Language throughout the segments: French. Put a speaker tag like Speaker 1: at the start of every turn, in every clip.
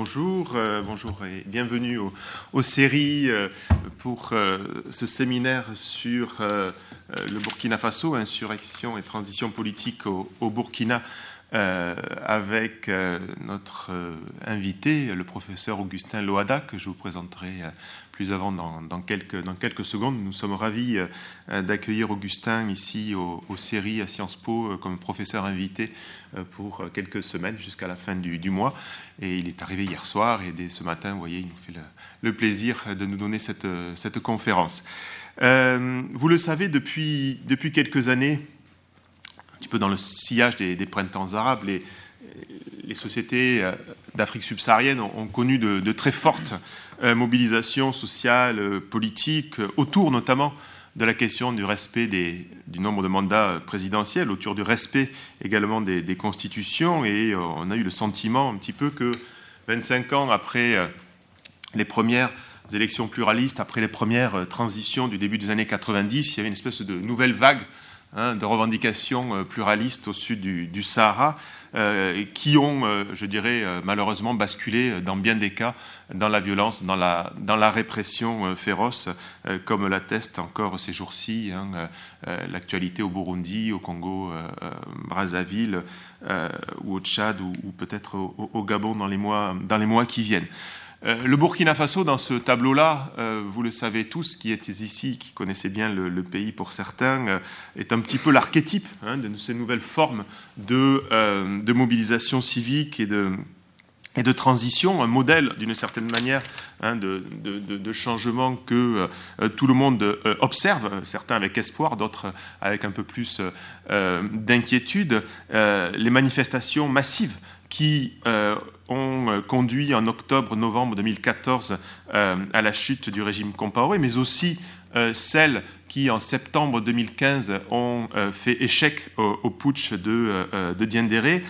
Speaker 1: bonjour, euh, bonjour et bienvenue aux, séries euh, pour ce séminaire sur le Burkina Faso, insurrection et transition politique au, Burkina euh, avec euh, notre euh, invité, le professeur Augustin Loada, que je vous présenterai plus avant dans, quelques, secondes. Nous sommes ravis d'accueillir Augustin ici aux, séries à Sciences Po comme professeur invité pour quelques semaines jusqu'à la fin du, mois. Et il est arrivé hier soir et dès ce matin, vous voyez, il nous fait le, plaisir de nous donner cette, conférence. vous le savez, depuis, depuis quelques années, un petit peu dans le sillage des, printemps arabes, les, sociétés euh, d'Afrique subsaharienne ont, connu de, très fortes euh, mobilisations sociales, euh, politiques, autour notamment de la question du respect du nombre de mandats présidentiels, autour du respect également des, constitutions. Et on a eu le sentiment un petit peu que 25 ans après les premières élections pluralistes, après les premières transitions du début des années 90, il y avait une espèce de nouvelle vague Hein, de revendications euh, pluralistes au sud du, Sahara, euh, qui ont, euh, je dirais, malheureusement basculé dans bien des cas dans la violence, dans la, dans la répression féroce, comme l'atteste encore ces jours-ci hein, l'actualité au Burundi, au Congo, Brazzaville, ou au Tchad, ou, peut-être au, au, Gabon dans les mois, dans les mois qui viennent. Euh, le Burkina Faso, dans ce tableau-là, euh, vous le savez tous, qui étiez ici, qui connaissez bien le, pays pour certains, euh, est un petit peu l'archétype hein, de ces nouvelles formes de, mobilisation civique et de, et de transition, un modèle d'une certaine manière hein, de, changement que tout le monde observe, certains avec espoir, d'autres avec un peu plus d'inquiétude, les manifestations massives qui euh, ont euh, conduit en octobre-novembre 2014 euh, à la chute du régime Compaoré, mais aussi celles qui, en septembre 2015, ont fait échec au, putsch de, de Diendéré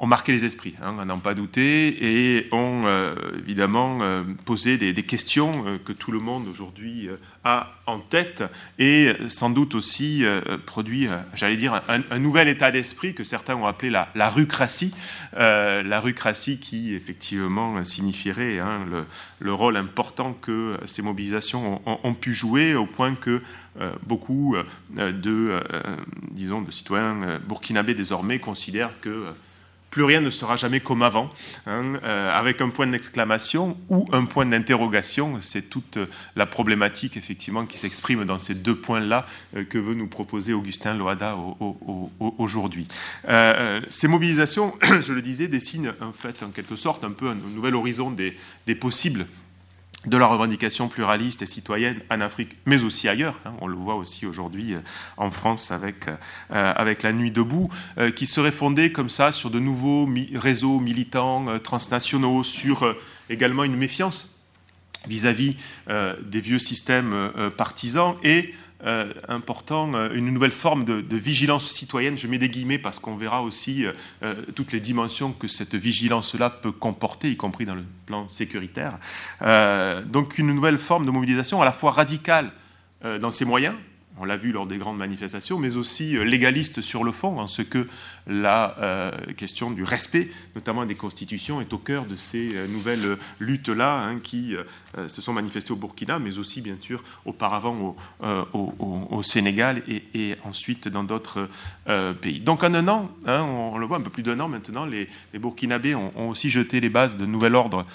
Speaker 1: ont marqué les esprits, hein, on n'en pas douté, et ont euh, évidemment euh, posé des, questions euh, que tout le monde aujourd'hui a en tête, et sans doute aussi produit, j'allais dire, un, nouvel état d'esprit que certains ont appelé la, la rucratie, la rucratie qui effectivement signifierait hein, le, rôle important que ces mobilisations ont, ont pu jouer, au point que beaucoup de, disons, de citoyens burkinabés désormais considèrent que plus rien ne sera jamais comme avant, hein, euh, avec un point d'exclamation ou un point d'interrogation. C'est toute la problématique effectivement qui s'exprime dans ces deux points-là euh, que veut nous proposer Augustin Loada aujourd'hui. Euh, ces mobilisations, je le disais, dessinent en fait en quelque sorte un peu un nouvel horizon des possibles de la revendication pluraliste et citoyenne en Afrique, mais aussi ailleurs. Hein. on le voit aussi aujourd'hui euh, en France avec, euh, avec la Nuit debout, euh, qui serait fondée comme ça sur de nouveaux réseaux militants transnationaux, sur également une méfiance vis-à-vis des vieux systèmes partisans et euh, important, euh, une nouvelle forme de, vigilance citoyenne. Je mets des guillemets parce qu'on verra aussi euh, toutes les dimensions que cette vigilance-là peut comporter, y compris dans le plan sécuritaire. donc une nouvelle forme de mobilisation à la fois radicale dans ses moyens, on l'a vu lors des grandes manifestations, mais aussi euh, légaliste sur le fond, en ce que la euh, question du respect, notamment des constitutions, est au cœur de ces euh, nouvelles luttes-là hein, qui se sont manifestées au Burkina, mais aussi, bien sûr, auparavant au, Sénégal et, ensuite dans d'autres pays. Donc en un an, hein, on, le voit un peu plus d'un an maintenant, les, Burkinabés ont, ont, aussi jeté les bases de nouvel ordre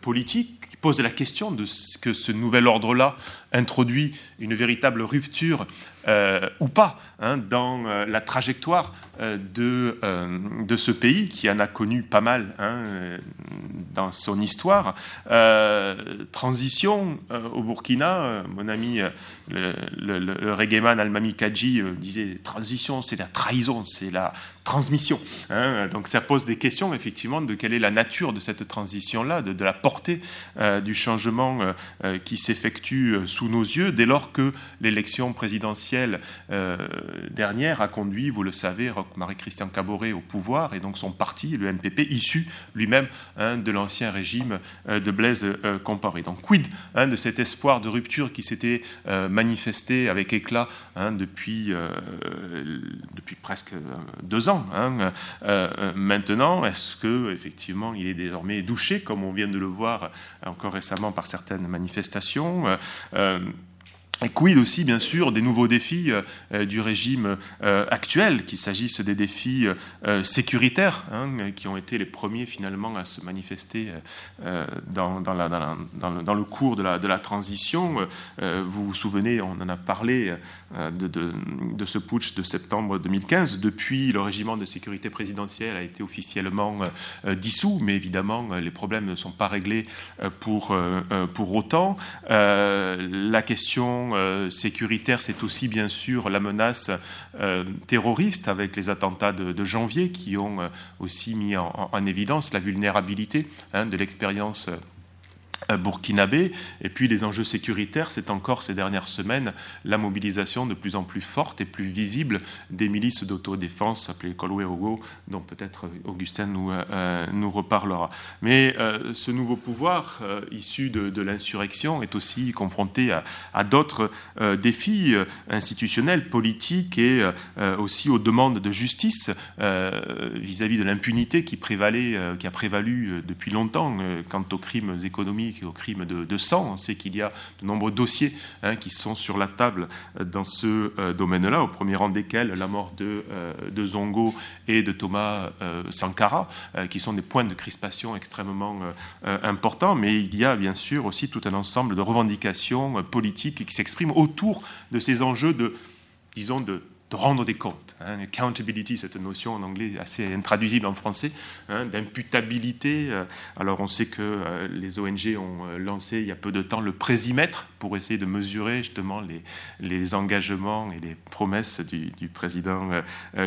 Speaker 1: politique qui pose la question de ce que ce nouvel ordre-là introduit une véritable rupture euh, ou pas hein, dans euh, la trajectoire euh, de, ce pays qui en a connu pas mal hein, dans son histoire. transition au Burkina, mon ami le, le, le reggaeman disait transition, c'est la trahison, c'est la transmission. Hein. donc ça pose des questions effectivement de quelle est la nature de cette transition-là, de, la portée du changement qui s'effectue sous nos yeux dès lors que l'élection présidentielle euh, dernière a conduit, vous le savez, Marie-Christian Caboret au pouvoir et donc son parti, le NPP, issu lui-même hein, de l'ancien régime de Blaise Compaoré. Donc quid hein, de cet espoir de rupture qui s'était manifesté avec éclat depuis, depuis presque deux ans hein, maintenant Est-ce que effectivement il est désormais douché, comme on vient de le voir encore récemment par certaines manifestations et quid aussi, bien sûr, des nouveaux défis euh, euh, du régime euh, actuel, qu'il s'agisse des défis sécuritaires, hein, qui ont été les premiers finalement à se manifester dans, le, cours de la, transition. vous vous souvenez, on en a parlé de, ce putsch de septembre 2015. Depuis, le régiment de sécurité présidentielle a été officiellement dissous, mais évidemment, les problèmes ne sont pas réglés pour, pour autant. la question euh, sécuritaire, c'est aussi bien sûr la menace euh, terroriste avec les attentats de, janvier qui ont euh, aussi mis en, évidence la vulnérabilité hein, de l'expérience burkinabé. Et puis les enjeux sécuritaires, c'est encore ces dernières semaines la mobilisation de plus en plus forte et plus visible des milices d'autodéfense appelées Kolwe-Ogo, dont peut-être Augustin nous, euh, nous reparlera. Mais euh, ce nouveau pouvoir euh, issu de, l'insurrection est aussi confronté à, d'autres défis institutionnels, politiques et aussi aux demandes de justice vis-à-vis de l'impunité qui prévalait, qui a prévalu depuis longtemps quant aux crimes économiques aux crimes de, sang. On sait qu'il y a de nombreux dossiers hein, qui sont sur la table dans ce euh, domaine-là, au premier rang desquels la mort de, euh, de Zongo et de Thomas euh, Sankara, qui sont des points de crispation extrêmement importants. Mais il y a bien sûr aussi tout un ensemble de revendications politiques qui s'expriment autour de ces enjeux de, disons, de de rendre des comptes. Hein. Accountability, cette notion en anglais assez intraduisible en français, hein, d'imputabilité. Euh, alors on sait que euh, les ONG ont euh, lancé il y a peu de temps le présimètre pour essayer de mesurer justement les, les engagements et les promesses du, président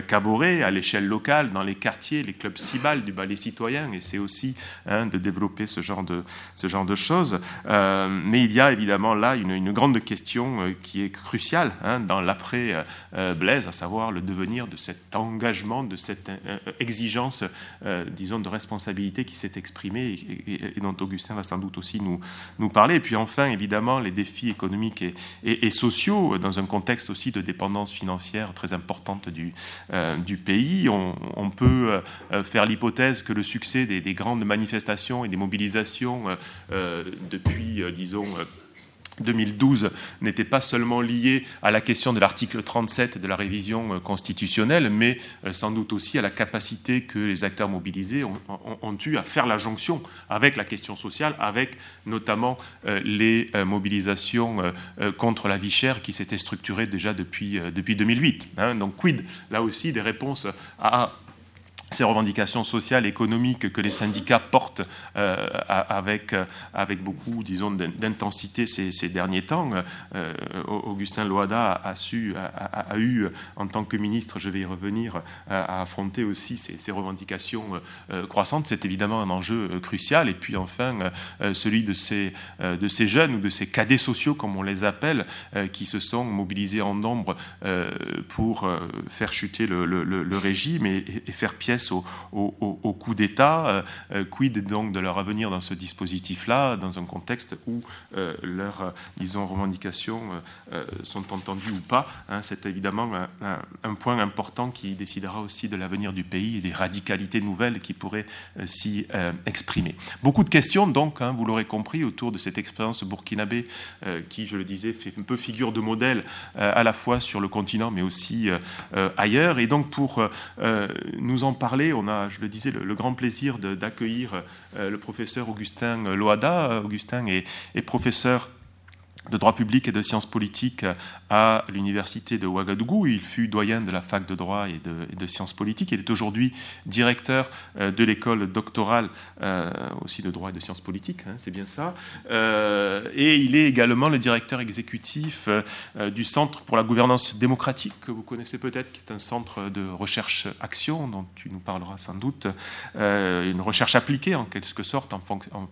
Speaker 1: Caboret à l'échelle locale, dans les quartiers, les clubs cibales du ballet citoyen, et c'est aussi hein, de développer ce genre de, ce genre de choses. mais il y a évidemment là une, une grande question qui est cruciale dans l'après-Blaise à savoir le devenir de cet engagement, de cette euh, euh, exigence, euh, disons, de responsabilité qui s'est exprimée et, dont Augustin va sans doute aussi nous, nous parler. Et puis enfin, évidemment, les défis économiques et, sociaux dans un contexte aussi de dépendance financière très importante du, pays. On, peut faire l'hypothèse que le succès des, grandes manifestations et des mobilisations depuis, disons, 2012 n'était pas seulement lié à la question de l'article 37 de la révision euh, constitutionnelle, mais euh, sans doute aussi à la capacité que les acteurs mobilisés ont, eu à faire la jonction avec la question sociale, avec notamment euh, les mobilisations contre la vie chère qui s'étaient structurées déjà depuis, depuis 2008. Hein. Donc quid, là aussi, des réponses à ces revendications sociales, économiques que les syndicats portent euh, avec, euh, avec beaucoup, disons, d'intensité ces, derniers temps. Euh, Augustin Loada a, su, a, eu, en tant que ministre, je vais y revenir, à affronter aussi ces, revendications croissantes. C'est évidemment un enjeu crucial. Et puis enfin, celui de ces, de ces jeunes ou de ces cadets sociaux, comme on les appelle, qui se sont mobilisés en nombre pour faire chuter le, régime et, et faire pièce au, coup d'État. Euh, euh, quid donc de leur avenir dans ce dispositif-là, dans un contexte où euh, leurs, disons, revendications sont entendues ou pas hein. C'est évidemment un, point important qui décidera aussi de l'avenir du pays et des radicalités nouvelles qui pourraient s'y exprimer. Beaucoup de questions, donc, hein, vous l'aurez compris, autour de cette expérience burkinabé qui, je le disais, fait un peu figure de modèle à la fois sur le continent mais aussi ailleurs. Et donc, pour nous en parler, on a, je le disais, le, grand plaisir d'accueillir euh, le professeur Augustin Loada. Augustin est professeur de droit public et de sciences politiques à l'université de Ouagadougou. Il fut doyen de la fac de droit et de, sciences politiques. Il est aujourd'hui directeur euh, de l'école doctorale euh, aussi de droit et de sciences politiques, hein, c'est bien ça. Euh, et il est également le directeur exécutif du Centre pour la gouvernance démocratique, que vous connaissez peut-être, qui est un centre de recherche-action dont tu nous parleras sans doute. une recherche appliquée en quelque sorte en,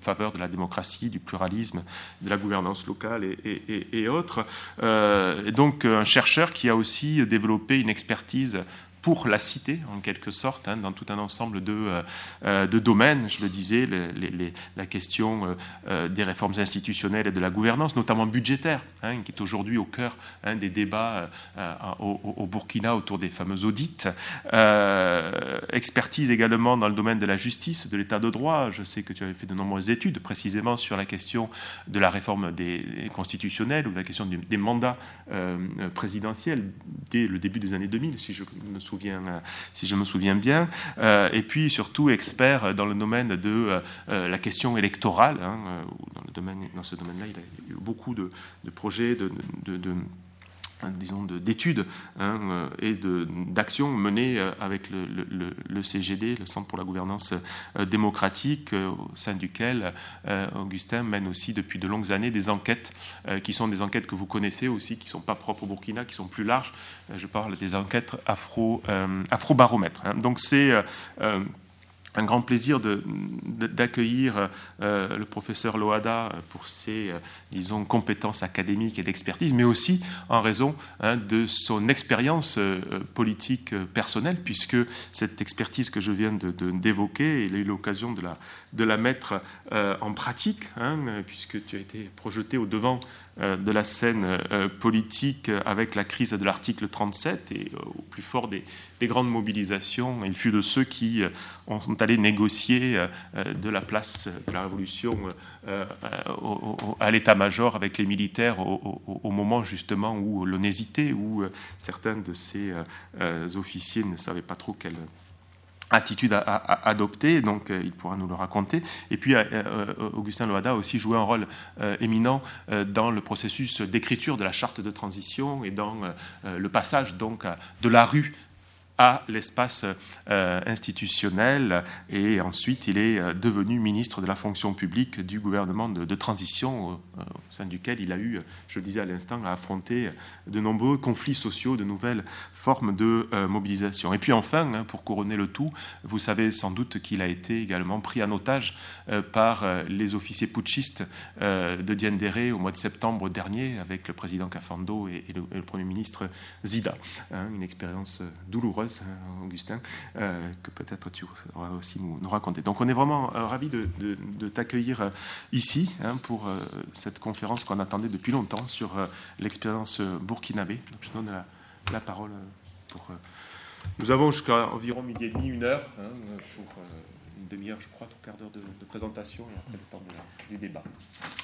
Speaker 1: faveur de la démocratie, du pluralisme, de la gouvernance locale et, autres. Euh, donc un chercheur qui a aussi développé une expertise pour la cité, en quelque sorte, hein, dans tout un ensemble de, euh, euh, domaines. Je le disais, la question euh, des réformes institutionnelles et de la gouvernance, notamment budgétaire, hein, qui est aujourd'hui au cœur hein, des débats au, Burkina autour des fameux audits. expertise également dans le domaine de la justice, de l'état de droit. Je sais que tu avais fait de nombreuses études précisément sur la question de la réforme des constitutionnelle ou la question des mandats présidentiels dès le début des années 2000, si je me souviens euh, si je me souviens bien, euh, et puis surtout expert dans le domaine de euh, la question électorale. Hein, dans, le domaine, dans ce domaine-là, il a eu beaucoup de, projets, de disons, d'études hein, euh, et d'actions menées euh, avec le, CGD, le Centre pour la gouvernance euh, démocratique, au sein duquel Augustin mène aussi depuis de longues années des enquêtes qui sont des enquêtes que vous connaissez aussi, qui ne sont pas propres au Burkina, qui sont plus larges. Je parle des enquêtes afro-baromètres. Hein. Donc c'est un grand plaisir d'accueillir euh, le professeur Loada pour ses, euh, disons, compétences académiques et d'expertise, mais aussi en raison hein, de son expérience euh, politique personnelle, puisque cette expertise que je viens d'évoquer, il a eu l'occasion de la, de la mettre en pratique, hein, puisque tu as été projeté au devant de la scène euh, politique avec la crise de l'article 37 et euh, au plus fort des, grandes mobilisations, il fut de ceux qui sont allés négocier de la place de la Révolution à l'état-major avec les militaires au, moment justement où l'on hésitait, où certains de ces officiers ne savaient pas trop quelle attitude à, adopter, donc euh, il pourra nous le raconter. Et puis euh, euh, Augustin Loada a aussi joué un rôle éminent dans le processus d'écriture de la charte de transition et dans le passage donc de la rue à l'espace euh, institutionnel et ensuite il est euh, devenu ministre de la fonction publique du gouvernement de, transition euh, au, sein duquel il a eu, je le disais à l'instant, à affronter de nombreux conflits sociaux, de nouvelles formes de mobilisation. Et puis enfin, hein, pour couronner le tout, vous savez sans doute qu'il a été également pris en otage par les officiers putschistes de Diendéré au mois de septembre dernier avec le président Cafando et, le, Premier ministre Zida. Hein, une expérience douloureuse Hein, Augustin, euh, que peut-être tu auras aussi nous, raconter. Donc on est vraiment euh, ravis de, t'accueillir euh, ici hein, pour cette conférence qu'on attendait depuis longtemps sur l'expérience burkinabé. Je donne la, parole pour... nous avons jusqu'à environ midi et demi, une heure, hein, pour une demi-heure, je crois, trois quarts d'heure de, présentation et après le temps du débat.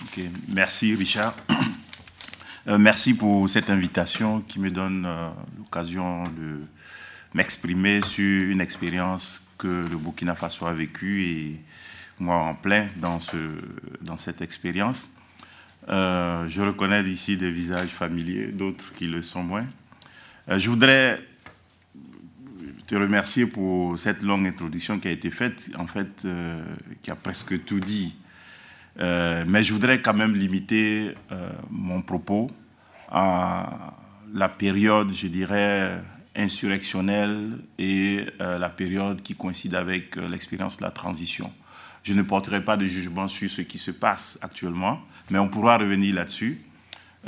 Speaker 2: Ok, merci Richard. merci pour cette invitation qui me donne l'occasion de m'exprimer sur une expérience que le Burkina Faso a vécue et moi en plein dans, ce, dans cette expérience. Euh, je reconnais ici des visages familiers, d'autres qui le sont moins. Euh, je voudrais te remercier pour cette longue introduction qui a été faite, en fait, euh, qui a presque tout dit. mais je voudrais quand même limiter mon propos à la période, je dirais, insurrectionnelle et euh, la période qui coïncide avec euh, l'expérience de la transition. Je ne porterai pas de jugement sur ce qui se passe actuellement, mais on pourra revenir là-dessus.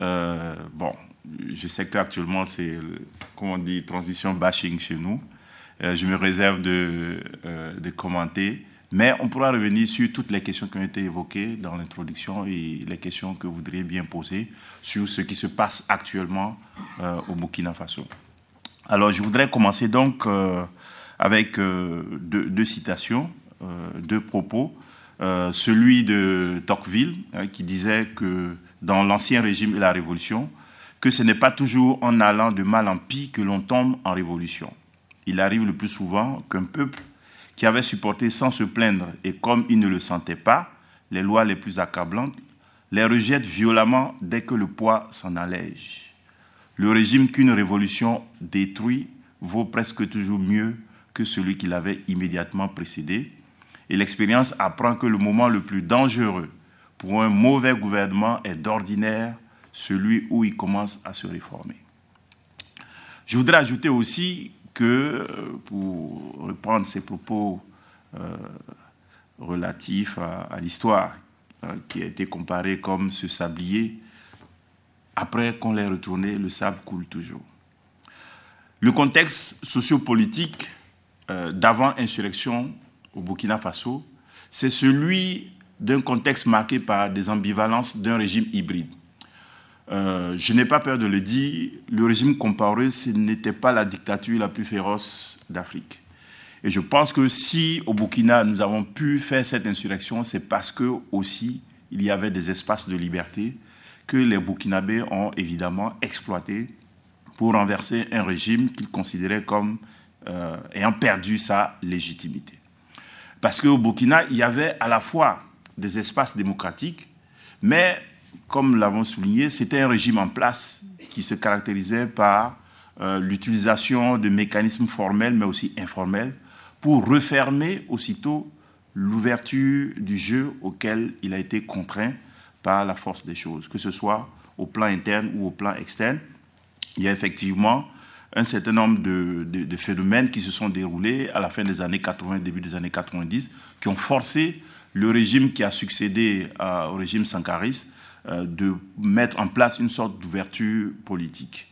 Speaker 2: Euh, bon, je sais qu'actuellement c'est, comment on dit, transition bashing chez nous. je me réserve de, de commenter, mais on pourra revenir sur toutes les questions qui ont été évoquées dans l'introduction et les questions que vous voudriez bien poser sur ce qui se passe actuellement au Burkina Faso. Alors, je voudrais commencer donc euh, avec euh, deux, citations, euh, deux propos. celui de Tocqueville, hein, qui disait que dans l'Ancien Régime et la Révolution, que ce n'est pas toujours en allant de mal en pis que l'on tombe en révolution. Il arrive le plus souvent qu'un peuple qui avait supporté sans se plaindre et comme il ne le sentait pas, les lois les plus accablantes, les rejette violemment dès que le poids s'en allège. Le régime qu'une révolution détruit vaut presque toujours mieux que celui qui l'avait immédiatement précédé. Et l'expérience apprend que le moment le plus dangereux pour un mauvais gouvernement est d'ordinaire celui où il commence à se réformer. Je voudrais ajouter aussi que, pour reprendre ces propos euh, relatifs à, l'histoire, euh, qui a été comparé comme ce sablier après qu'on l'ait retourné, le sable coule toujours. Le contexte sociopolitique euh, d'avant-insurrection au Burkina Faso, c'est celui d'un contexte marqué par des ambivalences d'un régime hybride. Euh, je n'ai pas peur de le dire, le régime comparé, ce n'était pas la dictature la plus féroce d'Afrique. Et je pense que si au Burkina nous avons pu faire cette insurrection, c'est parce que aussi il y avait des espaces de liberté que les Burkinabés ont évidemment exploité pour renverser un régime qu'ils considéraient comme euh, ayant perdu sa légitimité. Parce qu'au Burkina, il y avait à la fois des espaces démocratiques, mais comme l'avons souligné, c'était un régime en place qui se caractérisait par euh, l'utilisation de mécanismes formels, mais aussi informels, pour refermer aussitôt l'ouverture du jeu auquel il a été contraint par la force des choses, que ce soit au plan interne ou au plan externe. Il y a effectivement un certain nombre de, phénomènes qui se sont déroulés à la fin des années 80, début des années 90, qui ont forcé le régime qui a succédé au régime sankariste euh, de mettre en place une sorte d'ouverture politique.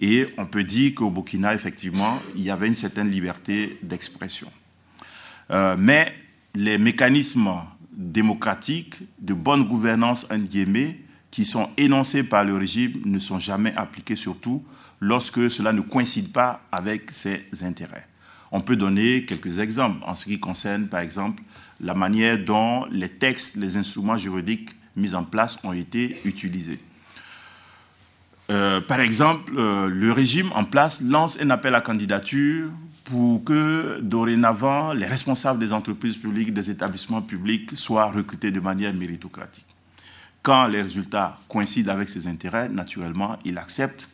Speaker 2: Et on peut dire qu'au Burkina, effectivement, il y avait une certaine liberté d'expression. Euh, mais les mécanismes démocratiques de bonne gouvernance, en guillemets, qui sont énoncés par le régime ne sont jamais appliqués, surtout lorsque cela ne coïncide pas avec ses intérêts. On peut donner quelques exemples en ce qui concerne, par exemple, la manière dont les textes, les instruments juridiques mis en place ont été utilisés. Euh, par exemple, euh, le régime en place lance un appel à candidature pour que dorénavant les responsables des entreprises publiques, des établissements publics soient recrutés de manière méritocratique. Quand les résultats coïncident avec ses intérêts, naturellement, il accepte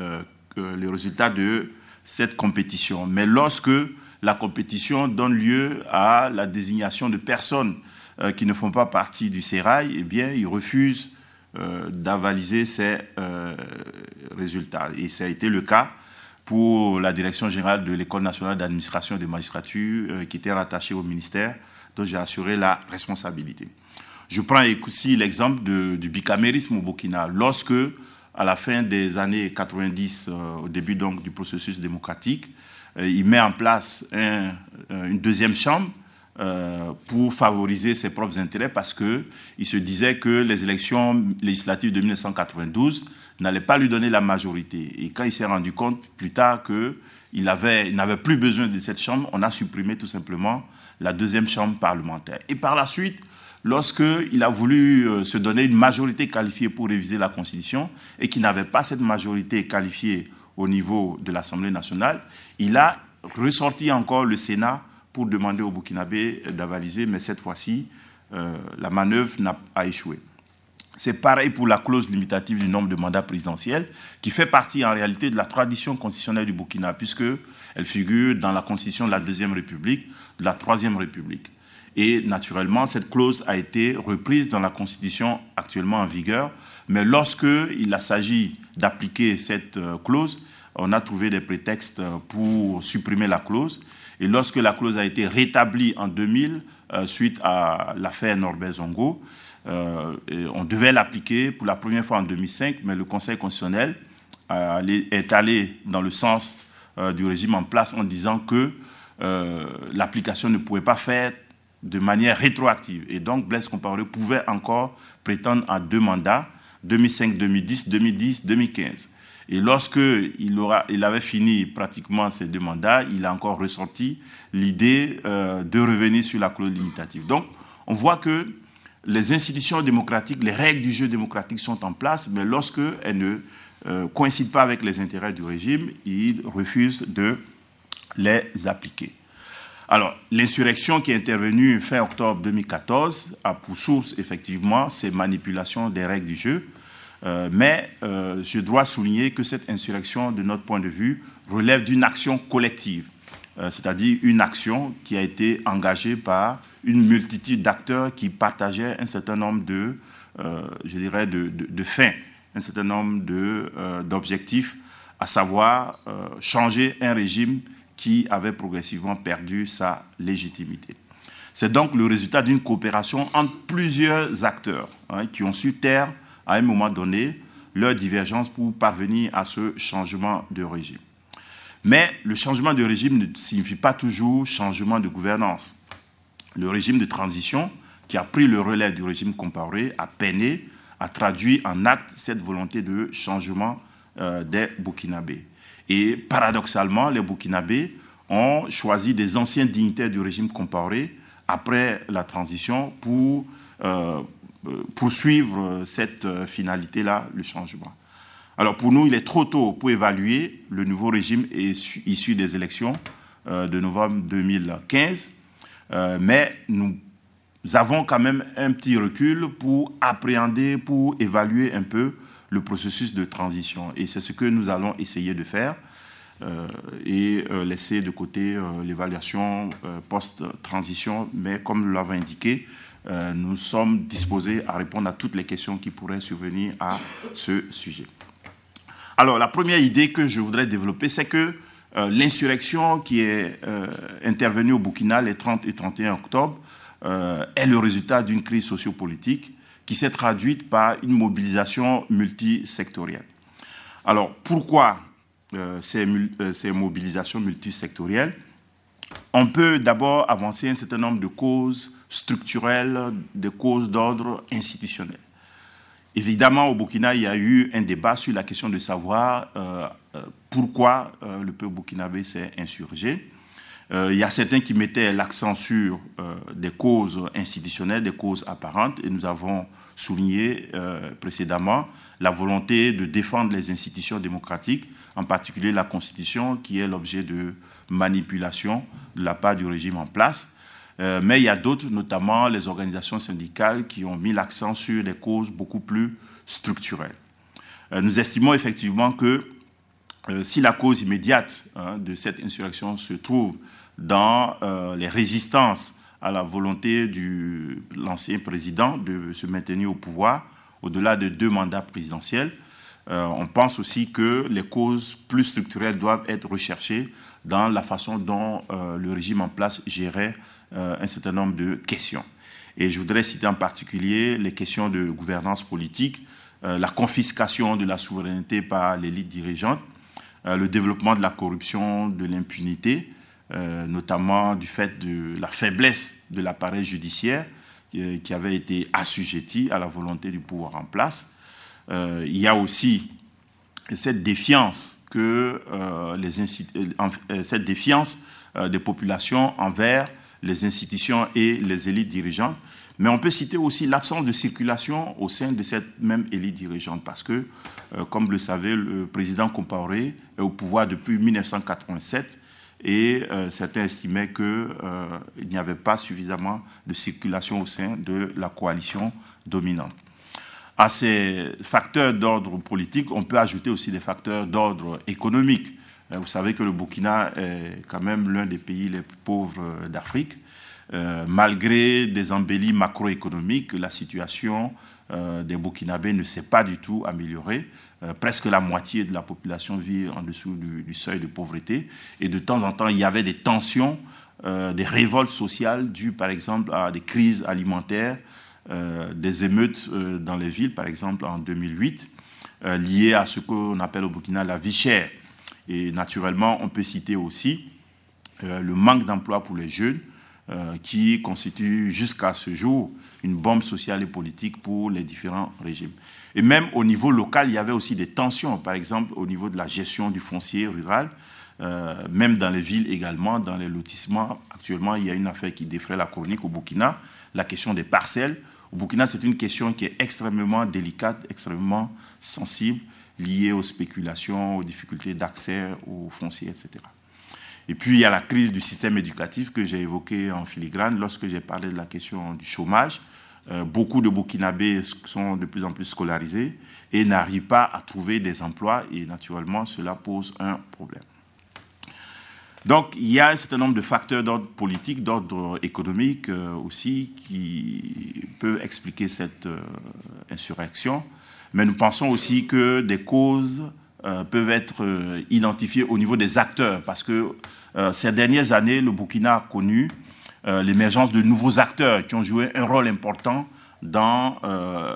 Speaker 2: euh, les résultats de cette compétition. Mais lorsque la compétition donne lieu à la désignation de personnes euh, qui ne font pas partie du sérail, eh bien, il refuse euh, d'avaliser ces résultats. Et ça a été le cas pour la direction générale de l'École nationale d'administration et de magistrature, euh, qui était rattachée au ministère, dont j'ai assuré la responsabilité. Je prends aussi l'exemple du bicamérisme au Burkina. Lorsque, à la fin des années 90, euh, au début donc du processus démocratique, euh, il met en place une deuxième chambre pour favoriser ses propres intérêts parce qu'il se disait que les élections législatives de 1992 n'allait pas lui donner la majorité. Et quand il s'est rendu compte plus tard qu'il n'avait plus besoin de cette chambre, on a supprimé tout simplement la deuxième chambre parlementaire. Et par la suite, lorsqu'il a voulu euh, se donner une majorité qualifiée pour réviser la Constitution et qu'il n'avait pas cette majorité qualifiée au niveau de l'Assemblée nationale, il a ressorti encore le Sénat pour demander au Burkinabé d'avaliser, mais cette fois-ci, euh, la manœuvre a échoué. C'est pareil pour la clause limitative du nombre de mandats présidentiels, qui fait partie en réalité de la tradition constitutionnelle du Burkina, puisqu'elle figure dans la constitution de la Deuxième République, de la Troisième République. Et naturellement, cette clause a été reprise dans la constitution actuellement en vigueur, mais lorsque il s'agit d'appliquer cette euh, clause, on a trouvé des prétextes pour supprimer la clause. Et lorsque la clause a été rétablie en 2000, euh, suite à l'affaire Norbert Zongo, euh, on devait l'appliquer pour la première fois en 2005, mais le Conseil constitutionnel est allé dans le sens euh, du régime en place en disant que euh, l'application ne pouvait pas faire de manière rétroactive. Et donc Blaise Compaoré pouvait encore prétendre à deux mandats, 2005-2010, 2010-2015. Et lorsque il, aura, il avait fini pratiquement ces deux mandats, il a encore ressorti l'idée de revenir sur la clause limitative. Donc, on voit que les institutions démocratiques, les règles du jeu démocratique sont en place, mais lorsque elles ne euh, coïncident pas avec les intérêts du régime, ils refusent de les appliquer. Alors, l'insurrection qui est intervenue fin octobre 2014 a pour source effectivement ces manipulations des règles du jeu, euh, mais euh, je dois souligner que cette insurrection, de notre point de vue, relève d'une action collective. Euh, c'est-à-dire une action qui a été engagée par une multitude d'acteurs qui partageaient un certain nombre de, euh, je dirais, de, fins, un certain nombre euh, d'objectifs, à savoir changer un régime qui avait progressivement perdu sa légitimité. C'est donc le résultat d'une coopération entre plusieurs acteurs hein, qui ont su taire à un moment donné leur divergence pour parvenir à ce changement de régime. Mais le changement de régime ne signifie pas toujours changement de gouvernance. Le régime de transition, qui a pris le relais du régime comparé, a peiné à traduire en acte cette volonté de changement euh, des Burkinabés. Et paradoxalement, les Burkinabés ont choisi des anciens dignitaires du régime comparé après la transition pour euh, euh, poursuivre cette finalité-là, le changement. Alors pour nous, il est trop tôt pour évaluer le nouveau régime issu des élections de novembre 2015, mais nous avons quand même un petit recul pour appréhender, pour évaluer un peu le processus de transition. Et c'est ce que nous allons essayer de faire euh, et euh, laisser de côté euh, l'évaluation post-transition. Mais comme nous l'avons indiqué, nous sommes disposés à répondre à toutes les questions qui pourraient survenir à ce sujet. Alors, la première idée que je voudrais développer, c'est que l'insurrection qui est intervenue au Burkina les 30 et 31 octobre est le résultat d'une crise sociopolitique qui s'est traduite par une mobilisation multisectorielle. Alors, pourquoi euh, ces, euh, ces, mobilisations multisectorielles? On peut d'abord avancer un certain nombre de causes structurelles, des causes d'ordre institutionnel. Évidemment, au Burkina, il y a eu un débat sur la question de savoir euh, pourquoi le peuple burkinabé s'est insurgé. Euh, il y a certains qui mettaient l'accent sur euh, des causes institutionnelles, des causes apparentes, et nous avons souligné euh, précédemment la volonté de défendre les institutions démocratiques, en particulier la Constitution, qui est l'objet de manipulation de la part du régime en place. Mais il y a d'autres, notamment les organisations syndicales, qui ont mis l'accent sur des causes beaucoup plus structurelles. nous estimons effectivement que si la cause immédiate hein, de cette insurrection se trouve dans euh, les résistances à la volonté de l'ancien président de se maintenir au pouvoir au-delà de deux mandats présidentiels. Euh, on pense aussi que les causes plus structurelles doivent être recherchées dans la façon dont euh, le régime en place gérait un certain nombre de questions. Et je voudrais citer en particulier les questions de gouvernance politique, la confiscation de la souveraineté par l'élite dirigeante, le développement de la corruption, de l'impunité, euh, notamment du fait de la faiblesse de l'appareil judiciaire qui, avait été assujetti à la volonté du pouvoir en place. Euh, il y a aussi cette défiance que euh, les cette défiance des populations envers les institutions et les élites dirigeantes. Mais on peut citer aussi l'absence de circulation au sein de cette même élite dirigeante, parce que, comme vous le savez, le président Compaoré est au pouvoir depuis 1987 et euh, certains estimaient qu'il euh, n'y avait pas suffisamment de circulation au sein de la coalition dominante. À ces facteurs d'ordre politique, on peut ajouter aussi des facteurs d'ordre économique. Euh, vous savez que le Burkina est quand même l'un des pays les plus pauvres d'Afrique. malgré des embellis macroéconomiques, la situation des Burkinabés ne s'est pas du tout améliorée. Euh, presque la moitié de la population vit en dessous du, seuil de pauvreté. Et de temps en temps, il y avait des tensions, euh, des révoltes sociales dues par exemple à des crises alimentaires, euh, des émeutes dans les villes, par exemple en 2008, liées à ce qu'on appelle au Burkina la vie chère. Et naturellement, on peut citer aussi le manque d'emploi pour les jeunes, qui constitue jusqu'à ce jour une bombe sociale et politique pour les différents régimes. Et même au niveau local, il y avait aussi des tensions, par exemple au niveau de la gestion du foncier rural, euh, même dans les villes également, dans les lotissements. Actuellement, il y a une affaire qui défraie la chronique au Burkina, la question des parcelles. Au Burkina, c'est une question qui est extrêmement délicate, extrêmement sensible, liée aux spéculations, aux difficultés d'accès aux fonciers, etc. Et puis, il y a la crise du système éducatif que j'ai évoquée en filigrane lorsque j'ai parlé de la question du chômage. Euh, beaucoup de Burkinabés sont de plus en plus scolarisés et n'arrivent pas à trouver des emplois et naturellement cela pose un problème. Donc il y a un certain nombre de facteurs d'ordre politique, d'ordre économique euh, aussi qui peuvent expliquer cette euh, insurrection, mais nous pensons aussi que des causes peuvent être identifiées au niveau des acteurs parce que ces dernières années, le Burkina a connu euh, l'émergence de nouveaux acteurs qui ont joué un rôle important dans euh,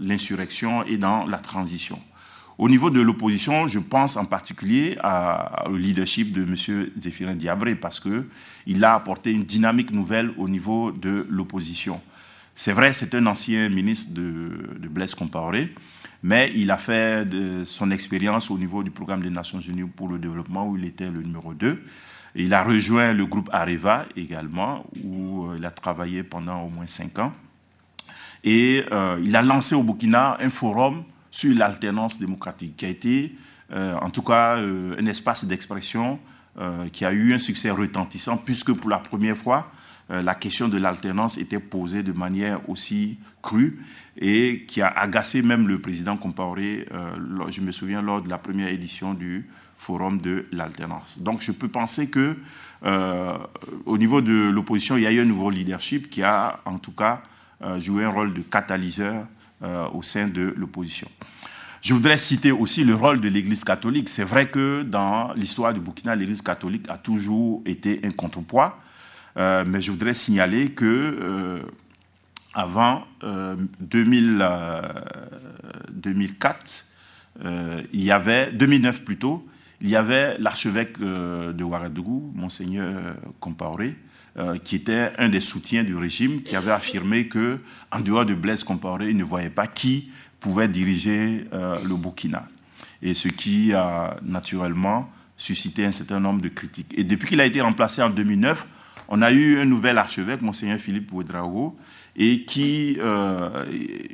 Speaker 2: l'insurrection et dans la transition. Au niveau de l'opposition, je pense en particulier au leadership de M. Zéphirin Diabré parce qu'il a apporté une dynamique nouvelle au niveau de l'opposition. C'est vrai, c'est un ancien ministre de, de Blaise Compaoré, mais il a fait son expérience au niveau du programme des Nations Unies pour le développement où il était le numéro 2. Il a rejoint le groupe Areva également, où euh, il a travaillé pendant au moins cinq ans. Et euh, il a lancé au Burkina un forum sur l'alternance démocratique, qui a été, euh, en tout cas, un espace d'expression qui a eu un succès retentissant, puisque pour la première fois, la question de l'alternance était posée de manière aussi crue et qui a agacé même le président Compaoré, je me souviens, lors de la première édition du forum de l'alternance. Donc je peux penser que euh, au niveau de l'opposition, il y a eu un nouveau leadership qui a en tout cas euh, joué un rôle de catalyseur euh, au sein de l'opposition. Je voudrais citer aussi le rôle de l'Église catholique. C'est vrai que dans l'histoire du Burkina, l'Église catholique a toujours été un contrepoids, mais je voudrais signaler que avant 2000, 2004, il y avait 2009 plutôt, il y avait l'archevêque euh, de Ouagadougou, Monseigneur Compaoré, euh, qui était un des soutiens du régime, qui avait affirmé que, en dehors de Blaise Compaoré, il ne voyait pas qui pouvait diriger euh, le Burkina. Et ce qui a naturellement suscité un certain nombre de critiques. Et depuis qu'il a été remplacé en 2009, on a eu un nouvel archevêque, Monseigneur Philippe Ouedraogo, et qui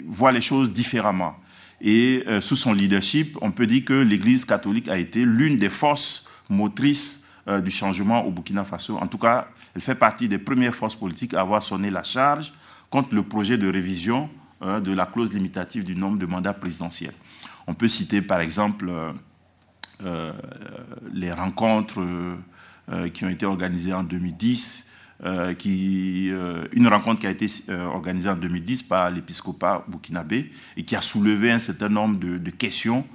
Speaker 2: voit les choses différemment. Et euh, sous son leadership, on peut dire que l'Église catholique a été l'une des forces motrices euh, du changement au Burkina Faso. En tout cas, elle fait partie des premières forces politiques à avoir sonné la charge contre le projet de révision euh, de la clause limitative du nombre de mandats présidentiels. On peut citer par exemple les rencontres qui ont été organisées en 2010 euh, euh, une rencontre qui a été euh, organisée en 2010 par l'épiscopat burkinabé et qui a soulevé un certain nombre de, questions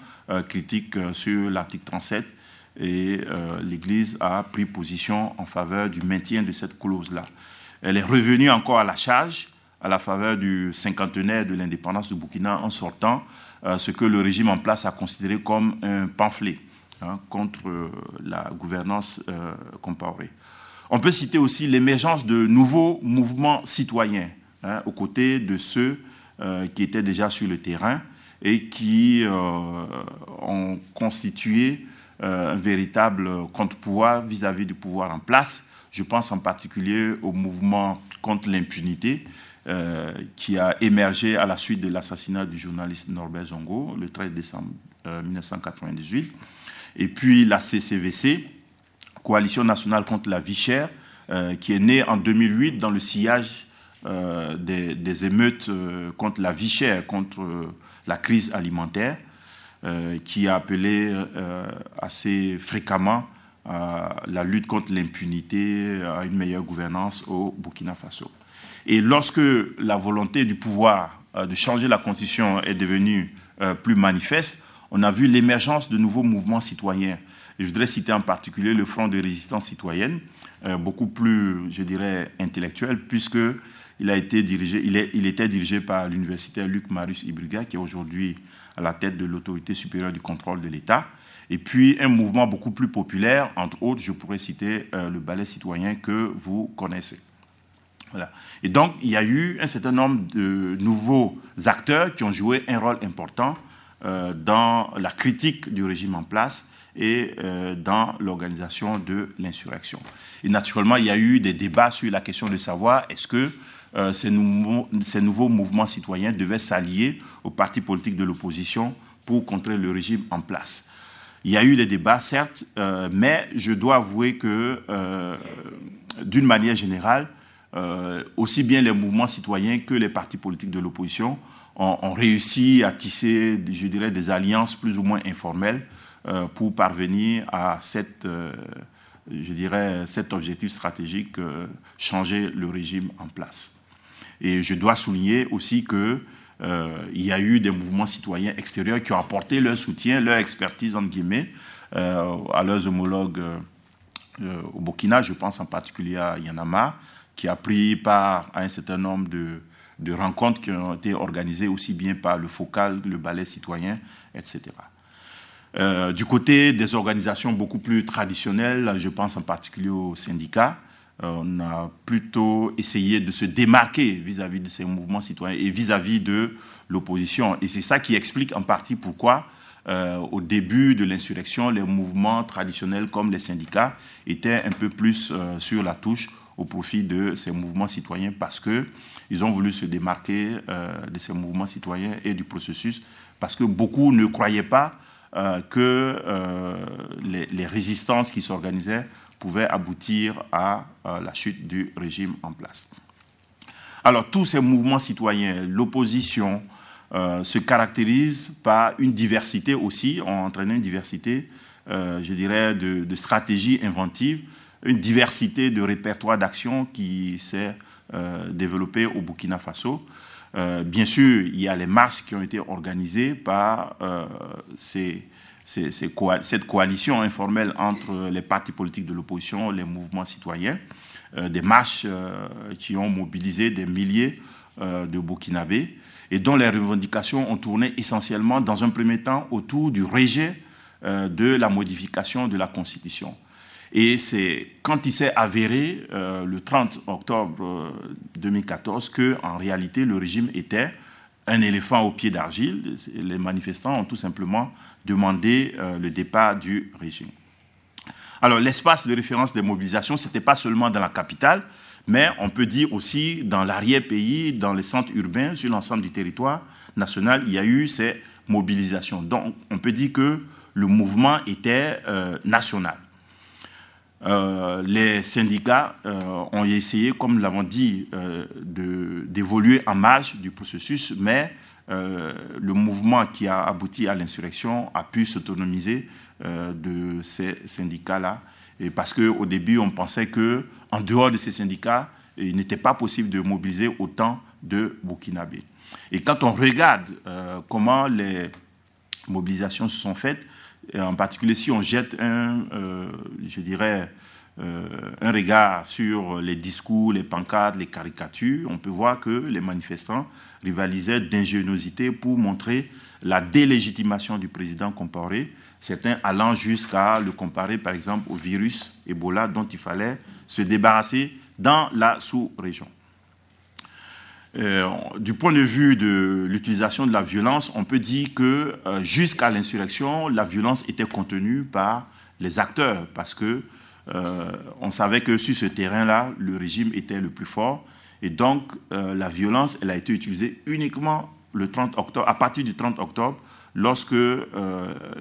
Speaker 2: critiques sur l'article 37 et l'Église a pris position en faveur du maintien de cette clause-là. Elle est revenue encore à la charge à la faveur du cinquantenaire de l'indépendance du Burkina en sortant ce que le régime en place a considéré comme un pamphlet hein, contre la gouvernance comparée. On peut citer aussi l'émergence de nouveaux mouvements citoyens hein, aux côtés de ceux euh, qui étaient déjà sur le terrain et qui euh, ont constitué euh, un véritable contre-pouvoir vis-à-vis du pouvoir en place. Je pense en particulier au mouvement contre l'impunité qui a émergé à la suite de l'assassinat du journaliste Norbert Zongo le 13 décembre 1998. Et puis la CCVC, Coalition nationale contre la vie chère, euh, qui est née en 2008 dans le sillage euh, des, émeutes euh, contre la vie chère, contre la crise alimentaire, qui a appelé assez fréquemment à la lutte contre l'impunité, à une meilleure gouvernance au Burkina Faso. Et lorsque la volonté du pouvoir de changer la constitution est devenue plus manifeste, on a vu l'émergence de nouveaux mouvements citoyens je voudrais citer en particulier le Front de résistance citoyenne, euh, beaucoup plus, je dirais, intellectuel, puisque il, a été dirigé, était dirigé par l'universitaire Luc Marius Ibriga, qui est aujourd'hui à la tête de l'autorité supérieure du contrôle de l'État. Et puis un mouvement beaucoup plus populaire, entre autres, je pourrais citer euh, le ballet citoyen que vous connaissez. Et donc, il y a eu un certain nombre de nouveaux acteurs qui ont joué un rôle important euh, dans la critique du régime en place et euh, dans l'organisation de l'insurrection. Et naturellement, il y a eu des débats sur la question de savoir est-ce que euh, ces, nouveaux, mouvements citoyens devaient s'allier aux partis politiques de l'opposition pour contrer le régime en place. Il y a eu des débats, certes, euh, mais je dois avouer que, d'une manière générale, aussi bien les mouvements citoyens que les partis politiques de l'opposition ont, réussi à tisser, je dirais, des alliances plus ou moins informelles pour parvenir à cette, euh, je dirais, cet objectif stratégique, euh, changer le régime en place. Et je dois souligner aussi que il y a eu des mouvements citoyens extérieurs qui ont apporté leur soutien, leur expertise, entre guillemets, à leurs homologues au Burkina. Je pense en particulier à Yanama, qui a pris part à un certain nombre de rencontres qui ont été organisées aussi bien par le FOCAL, le ballet citoyen, etc. du côté des organisations beaucoup plus traditionnelles, je pense en particulier aux syndicats, on a plutôt essayé de se démarquer vis-à-vis de ces mouvements citoyens et vis-à-vis de l'opposition. Et c'est ça qui explique en partie pourquoi, euh, au début de l'insurrection, les mouvements traditionnels comme les syndicats étaient un peu plus euh, sur la touche au profit de ces mouvements citoyens parce que ils ont voulu se démarquer euh, de ces mouvements citoyens et du processus parce que beaucoup ne croyaient pas que les, les résistances qui s'organisaient pouvait aboutir à la chute du régime en place. Alors tous ces mouvements citoyens, l'opposition, euh, se caractérisent par une diversité aussi, ont entraîné une diversité, euh, je dirais, de, stratégies inventives, une diversité de répertoires d'action qui s'est euh, développée au Burkina Faso. Bien sûr, il y a les marches qui ont été organisées par ces cette coalition informelle entre les partis politiques de l'opposition, les mouvements citoyens, euh, des marches euh, qui ont mobilisé des milliers euh, de Burkinabés et dont les revendications ont tourné essentiellement, dans un premier temps, autour du rejet de la modification de la Constitution. Et c'est quand il s'est avéré, le 30 octobre 2014, que en réalité le régime était un éléphant au pied d'argile. Les manifestants ont tout simplement demandé euh, le départ du régime. Alors l'espace de référence des mobilisations, ce n'était pas seulement dans la capitale, mais on peut dire aussi dans l'arrière-pays, dans les centres urbains, sur l'ensemble du territoire national, il y a eu ces mobilisations. Donc on peut dire que le mouvement était euh, national. Euh, les syndicats euh, ont essayé, comme nous l'avons dit, euh, d'évoluer en marge du processus, mais le mouvement qui a abouti à l'insurrection a pu s'autonomiser de ces syndicats-là. Et parce qu'au début, on pensait qu'en dehors de ces syndicats, il n'était pas possible de mobiliser autant de Burkinabés. Et quand on regarde comment les mobilisations se sont faites, en particulier si on jette un, euh, euh, un regard sur les discours, les pancartes, les caricatures, on peut voir que les manifestants rivalisaient d'ingéniosité pour montrer la délégitimation du président comparé, certains allant jusqu'à le comparer par exemple au virus Ebola dont il fallait se débarrasser dans la sous-région. Euh, du point de vue de l'utilisation de la violence, on peut dire que euh, jusqu'à l'insurrection, la violence était contenue par les acteurs, parce que euh, on savait que sur ce terrain-là, le régime était le plus fort, et donc la violence, elle a été utilisée uniquement le 30 octobre, à partir du 30 octobre, lorsque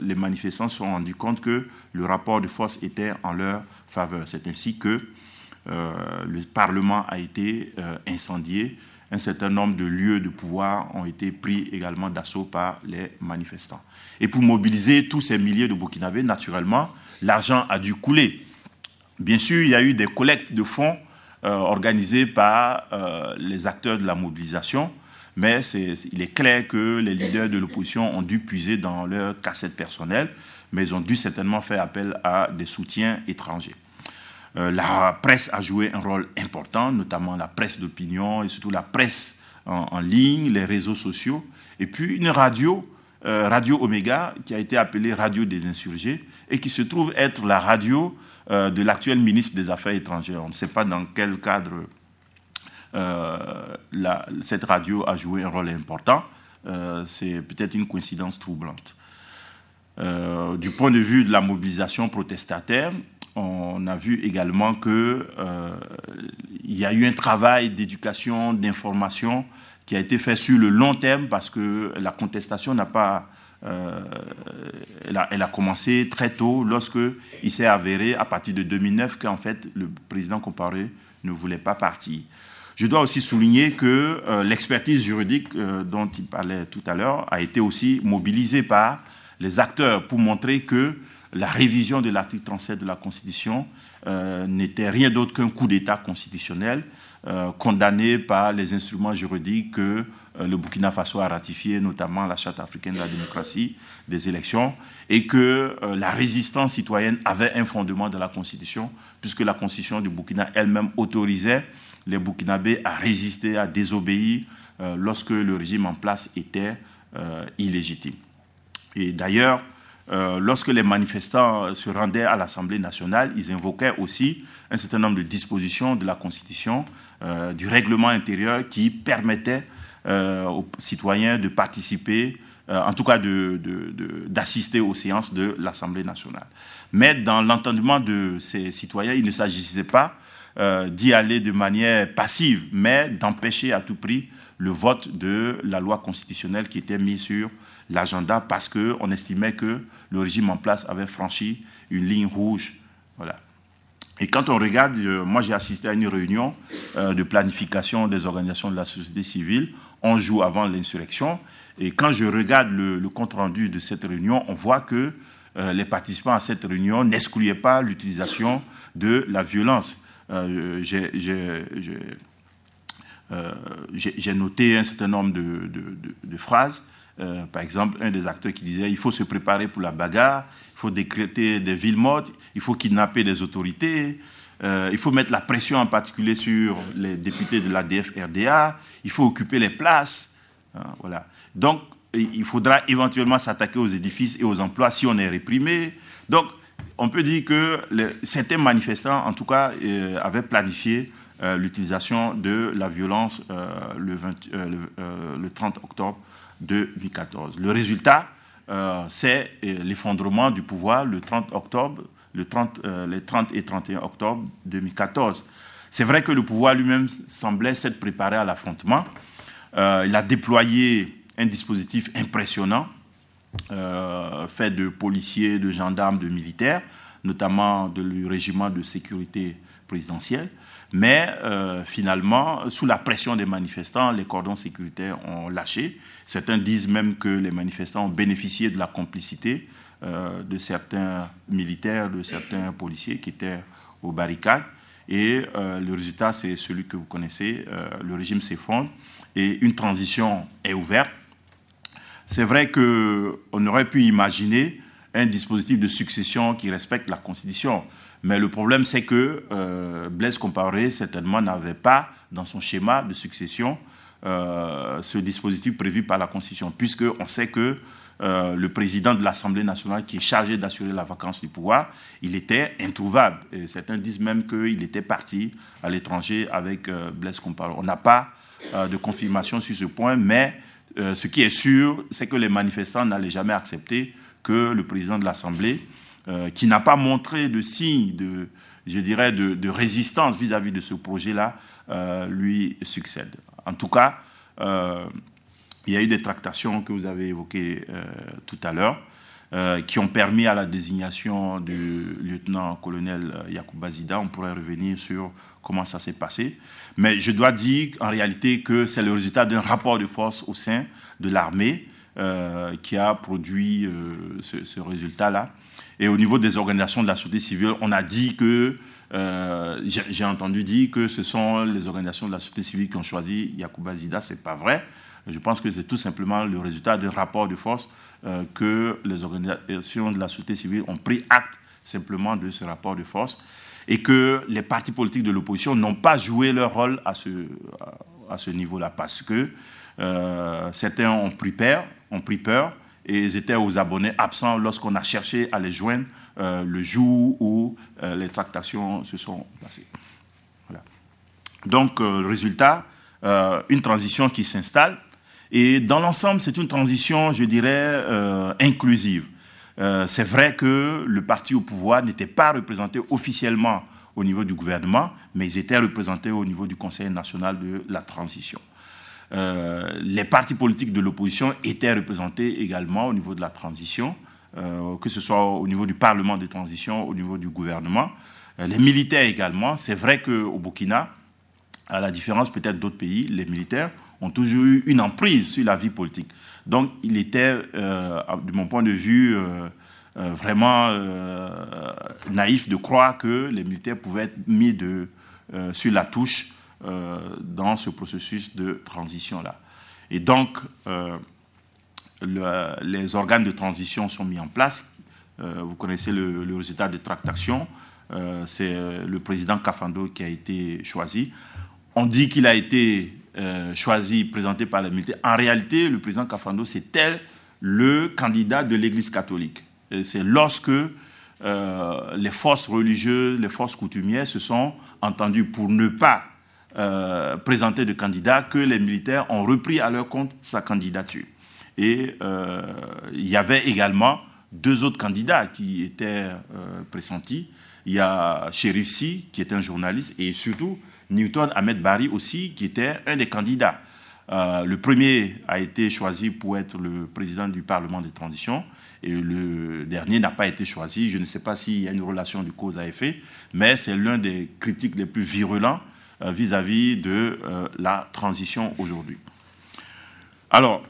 Speaker 2: les manifestants se sont rendus compte que le rapport de force était en leur faveur. C'est ainsi que le Parlement a été incendié un certain nombre de lieux de pouvoir ont été pris également d'assaut par les manifestants. Et pour mobiliser tous ces milliers de Burkinabés, naturellement, l'argent a dû couler. Bien sûr, il y a eu des collectes de fonds euh, organisées par euh, les acteurs de la mobilisation, mais il est clair que les leaders de l'opposition ont dû puiser dans leur cassette personnelle, mais ils ont dû certainement faire appel à des soutiens étrangers. Euh, la presse a joué un rôle important, notamment la presse d'opinion et surtout la presse en, ligne, les réseaux sociaux. Et puis une radio, euh, Radio Omega, qui a été appelée Radio des insurgés et qui se trouve être la radio euh, de l'actuel ministre des Affaires étrangères. On ne sait pas dans quel cadre cette radio a joué un rôle important. C'est peut-être une coïncidence troublante. du point de vue de la mobilisation protestataire, on a vu également qu'il euh, y a eu un travail d'éducation, d'information qui a été fait sur le long terme parce que la contestation n'a pas... Euh, elle, a, commencé très tôt lorsque il s'est avéré à partir de 2009 qu'en fait le président comparé ne voulait pas partir. Je dois aussi souligner que euh, l'expertise juridique dont il parlait tout à l'heure a été aussi mobilisée par les acteurs pour montrer que la révision de l'article 37 de la Constitution euh, n'était rien d'autre qu'un coup d'État constitutionnel euh, condamné par les instruments juridiques que euh, le Burkina Faso a ratifié, notamment la Charte africaine de la démocratie des élections, et que la résistance citoyenne avait un fondement dans la Constitution, puisque la Constitution du Burkina elle-même autorisait les Burkinabés à résister, à désobéir lorsque le régime en place était illégitime. Et d'ailleurs, lorsque les manifestants se rendaient à l'Assemblée nationale, ils invoquaient aussi un certain nombre de dispositions de la Constitution, du règlement intérieur qui permettaient aux citoyens de participer euh, en tout cas d'assister aux séances de l'Assemblée nationale. Mais dans l'entendement de ces citoyens, il ne s'agissait pas euh, d'y aller de manière passive, mais d'empêcher à tout prix le vote de la loi constitutionnelle qui était mise sur l'agenda parce qu'on estimait que le régime en place avait franchi une ligne rouge. Voilà. Et quand on regarde, euh, moi j'ai assisté à une réunion de planification des organisations de la société civile, on joue avant l'insurrection, et quand je regarde le, compte-rendu de cette réunion, on voit que euh, les participants à cette réunion n'excluaient pas l'utilisation de la violence. Euh, euh, j'ai noté un certain nombre de, phrases. Par exemple, un des acteurs qui disait il faut se préparer pour la bagarre, il faut décréter des villes mortes, il faut kidnapper des autorités, il faut mettre la pression en particulier sur les députés de l'ADF-RDA, il faut occuper les places. Hein, voilà. Donc, il faudra éventuellement s'attaquer aux édifices et aux emplois si on est réprimé. Donc, on peut dire que certains manifestants, en tout cas, euh, avaient planifié euh, l'utilisation de la violence euh, le, 30 octobre 2014. Le résultat, c'est l'effondrement du pouvoir le 30 octobre, le 30, les 30 et 31 octobre 2014. C'est vrai que le pouvoir lui-même semblait s'être préparé à l'affrontement. il a déployé un dispositif impressionnant, euh, fait de policiers, de gendarmes, de militaires, notamment du régiment de sécurité présidentielle. Mais euh, finalement, sous la pression des manifestants, les cordons sécuritaires ont lâché. Certains disent même que les manifestants ont bénéficié de la complicité euh, de certains militaires, de certains policiers qui étaient aux barricades. Et le résultat, c'est celui que vous connaissez. le régime s'effondre et une transition est ouverte c'est vrai qu'on aurait pu imaginer un dispositif de succession qui respecte la Constitution. Mais le problème, c'est que euh, Blaise Compaoré, certainement, n'avait pas dans son schéma de succession euh, ce dispositif prévu par la Constitution, puisqu'on sait que euh, le président de l'Assemblée nationale, qui est chargé d'assurer la vacance du pouvoir, il était introuvable. Et certains disent même qu'il était parti à l'étranger avec Blaise Compaoré. On n'a pas de confirmation sur ce point, mais ce qui est sûr, c'est que les manifestants n'allaient jamais accepter que le président de l'Assemblée, euh, qui n'a pas montré de signe de, je dirais, de, résistance vis-à-vis de ce projet-là, euh, lui succède. En tout cas, il y a eu des tractations que vous avez évoquées tout à l'heure. qui ont permis à la désignation du lieutenant-colonel Yacouba Zida. On pourrait revenir sur comment ça s'est passé. Mais je dois dire en réalité que c'est le résultat d'un rapport de force au sein de l'armée euh, qui a produit euh, ce, résultat-là. Et au niveau des organisations de la société civile, on a dit que, euh, j'ai entendu dire que ce sont les organisations de la société civile qui ont choisi Yacouba Zida. Ce n'est pas vrai. Je pense que c'est tout simplement le résultat d'un rapport de force que les organisations de la société civile ont pris acte simplement de ce rapport de force et que les partis politiques de l'opposition n'ont pas joué leur rôle à ce, à ce niveau-là parce que euh, certains ont pris peur, ont pris peur et ils étaient aux abonnés absents lorsqu'on a cherché à les joindre euh, le jour où euh, les tractations se sont passées. Donc, le résultat, une transition qui s'installe. Et dans l'ensemble, c'est une transition, je dirais, inclusive. Euh, c'est vrai que le parti au pouvoir n'était pas représenté officiellement au niveau du gouvernement, mais ils étaient représentés au niveau du Conseil national de la transition. Euh, les partis politiques de l'opposition étaient représentés également au niveau de la transition, euh, que ce soit au niveau du Parlement de transition, au niveau du gouvernement. les militaires également. C'est vrai qu'au Burkina, à la différence peut-être d'autres pays, les militaires ont toujours eu une emprise sur la vie politique. Donc il était, euh, de mon point de vue, euh, euh, vraiment naïf de croire que les militaires pouvaient être mis de, sur la touche dans ce processus de transition-là. Et donc, les organes de transition sont mis en place. vous connaissez le, résultat des tractations. C'est le président Kafando qui a été choisi. On dit qu'il a été euh, choisi, présenté par les militaires. En réalité, le président Kafando, c'était le candidat de l'Église catholique. c'est lorsque euh, les forces religieuses, les forces coutumières se sont entendues pour ne pas euh, présenter de candidat que les militaires ont repris à leur compte sa candidature. Et euh, il y avait également deux autres candidats qui étaient pressentis. Il y a Sherif Si, qui est un journaliste, et surtout Newton Ahmed Bari aussi, qui était un des candidats. le premier a été choisi pour être le président du Parlement de transition et le dernier n'a pas été choisi. Je ne sais pas s'il y a une relation de cause à effet, mais c'est l'un des critiques les plus virulents euh, vis-à-vis de euh, la transition aujourd'hui. Alors,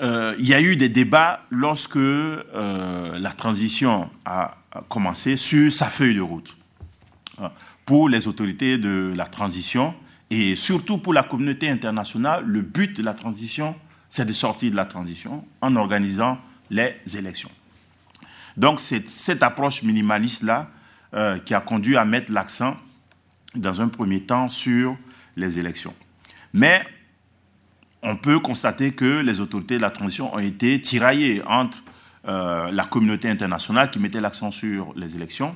Speaker 2: euh, il y a eu des débats lorsque la transition a commencé sur sa feuille de route. Pour les autorités de la transition et surtout pour la communauté internationale, le but de la transition, c'est de sortir de la transition en organisant les élections. Donc c'est cette approche minimaliste-là qui a conduit à mettre l'accent dans un premier temps sur les élections. Mais on peut constater que les autorités de la transition ont été tiraillées entre euh, la communauté internationale qui mettait l'accent sur les élections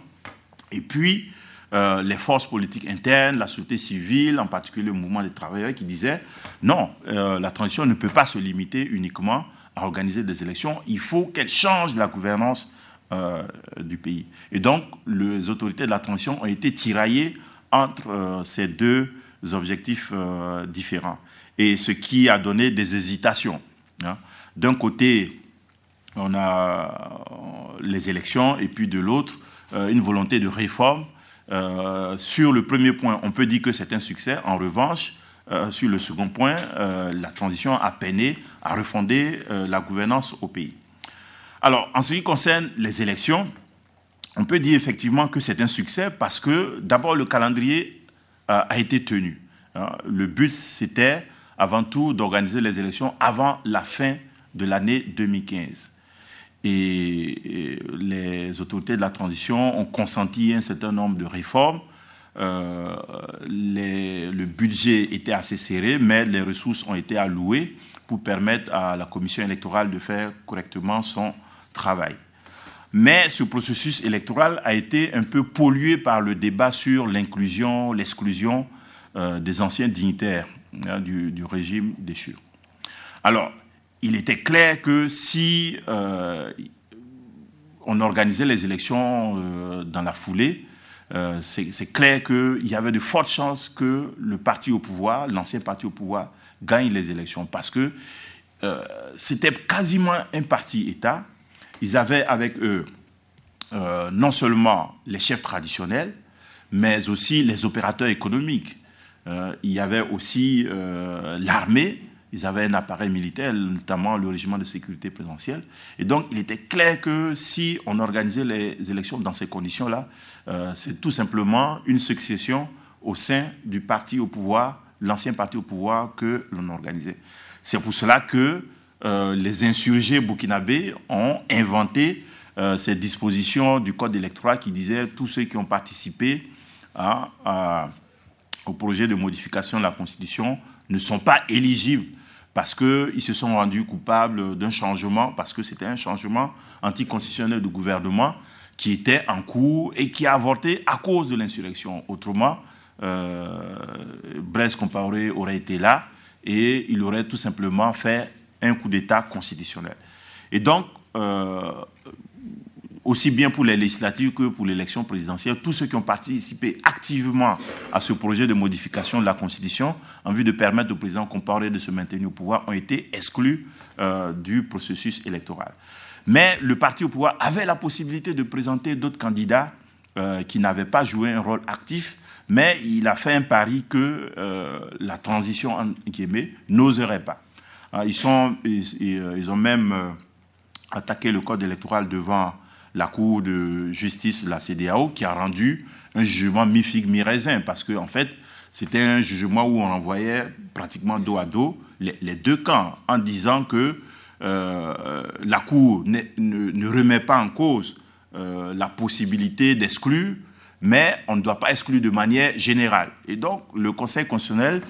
Speaker 2: et puis euh, les forces politiques internes, la société civile, en particulier le mouvement des travailleurs qui disaient non, la transition ne peut pas se limiter uniquement à organiser des élections, il faut qu'elle change la gouvernance euh, du pays. Et donc, les autorités de la transition ont été tiraillées entre euh, ces deux objectifs euh, différents. Et ce qui a donné des hésitations. Hein. D'un côté, on a les élections, et puis de l'autre, une volonté de réforme. sur le premier point, on peut dire que c'est un succès. En revanche, euh, sur le second point, euh, la transition a peiné à refonder euh, la gouvernance au pays. Alors, en ce qui concerne les élections, on peut dire effectivement que c'est un succès parce que d'abord le calendrier a été tenu. Hein. Le but, c'était avant tout d'organiser les élections avant la fin de l'année 2015. Et, les autorités de la transition ont consenti un certain nombre de réformes euh, le budget était assez serré, mais les ressources ont été allouées pour permettre à la commission électorale de faire correctement son travail. Mais ce processus électoral a été un peu pollué par le débat sur l'inclusion, l'exclusion euh, des anciens dignitaires hein, du, régime déchu. Alors, il était clair que si euh, on organisait les élections dans la foulée, euh, c'est clair qu'il y avait de fortes chances que le parti au pouvoir, l'ancien parti au pouvoir, gagne les élections parce que euh, c'était quasiment un parti État. Ils avaient avec eux euh, non seulement les chefs traditionnels, mais aussi les opérateurs économiques. il y avait aussi l'armée, ils avaient un appareil militaire, notamment le régiment de sécurité présidentielle. Et donc, il était clair que si on organisait les élections dans ces conditions-là, euh, c'est tout simplement une succession au sein du parti au pouvoir, l'ancien parti au pouvoir que l'on organisait. C'est pour cela que euh, les insurgés burkinabés ont inventé euh, ces dispositions du code électoral qui disaient tous ceux qui ont participé au projet de modification de la Constitution ne sont pas éligibles parce qu'ils se sont rendus coupables d'un changement, parce que c'était un changement anticonstitutionnel du gouvernement qui était en cours et qui a avorté à cause de l'insurrection. Autrement, euh, Blaise Compaoré aurait été là et il aurait tout simplement fait un coup d'État constitutionnel. Et donc, euh, aussi bien pour les législatives que pour l'élection présidentielle, tous ceux qui ont participé activement à ce projet de modification de la Constitution en vue de permettre au président Compaoré de se maintenir au pouvoir ont été exclus euh, du processus électoral. Mais le parti au pouvoir avait la possibilité de présenter d'autres candidats euh, qui n'avaient pas joué un rôle actif, mais il a fait un pari que la transition en Guémé n'oserait pas. Hein, ils, sont, ils, ont même attaqué le code électoral devant la Cour de justice de la CDAO qui a rendu un jugement mi-figue, mi-raisin, parce qu'en en fait, c'était un jugement où on envoyait pratiquement dos à dos les, deux camps en disant que euh, la Cour ne, remet pas en cause euh, la possibilité d'exclure, mais on ne doit pas exclure de manière générale. Et donc, le Conseil constitutionnel,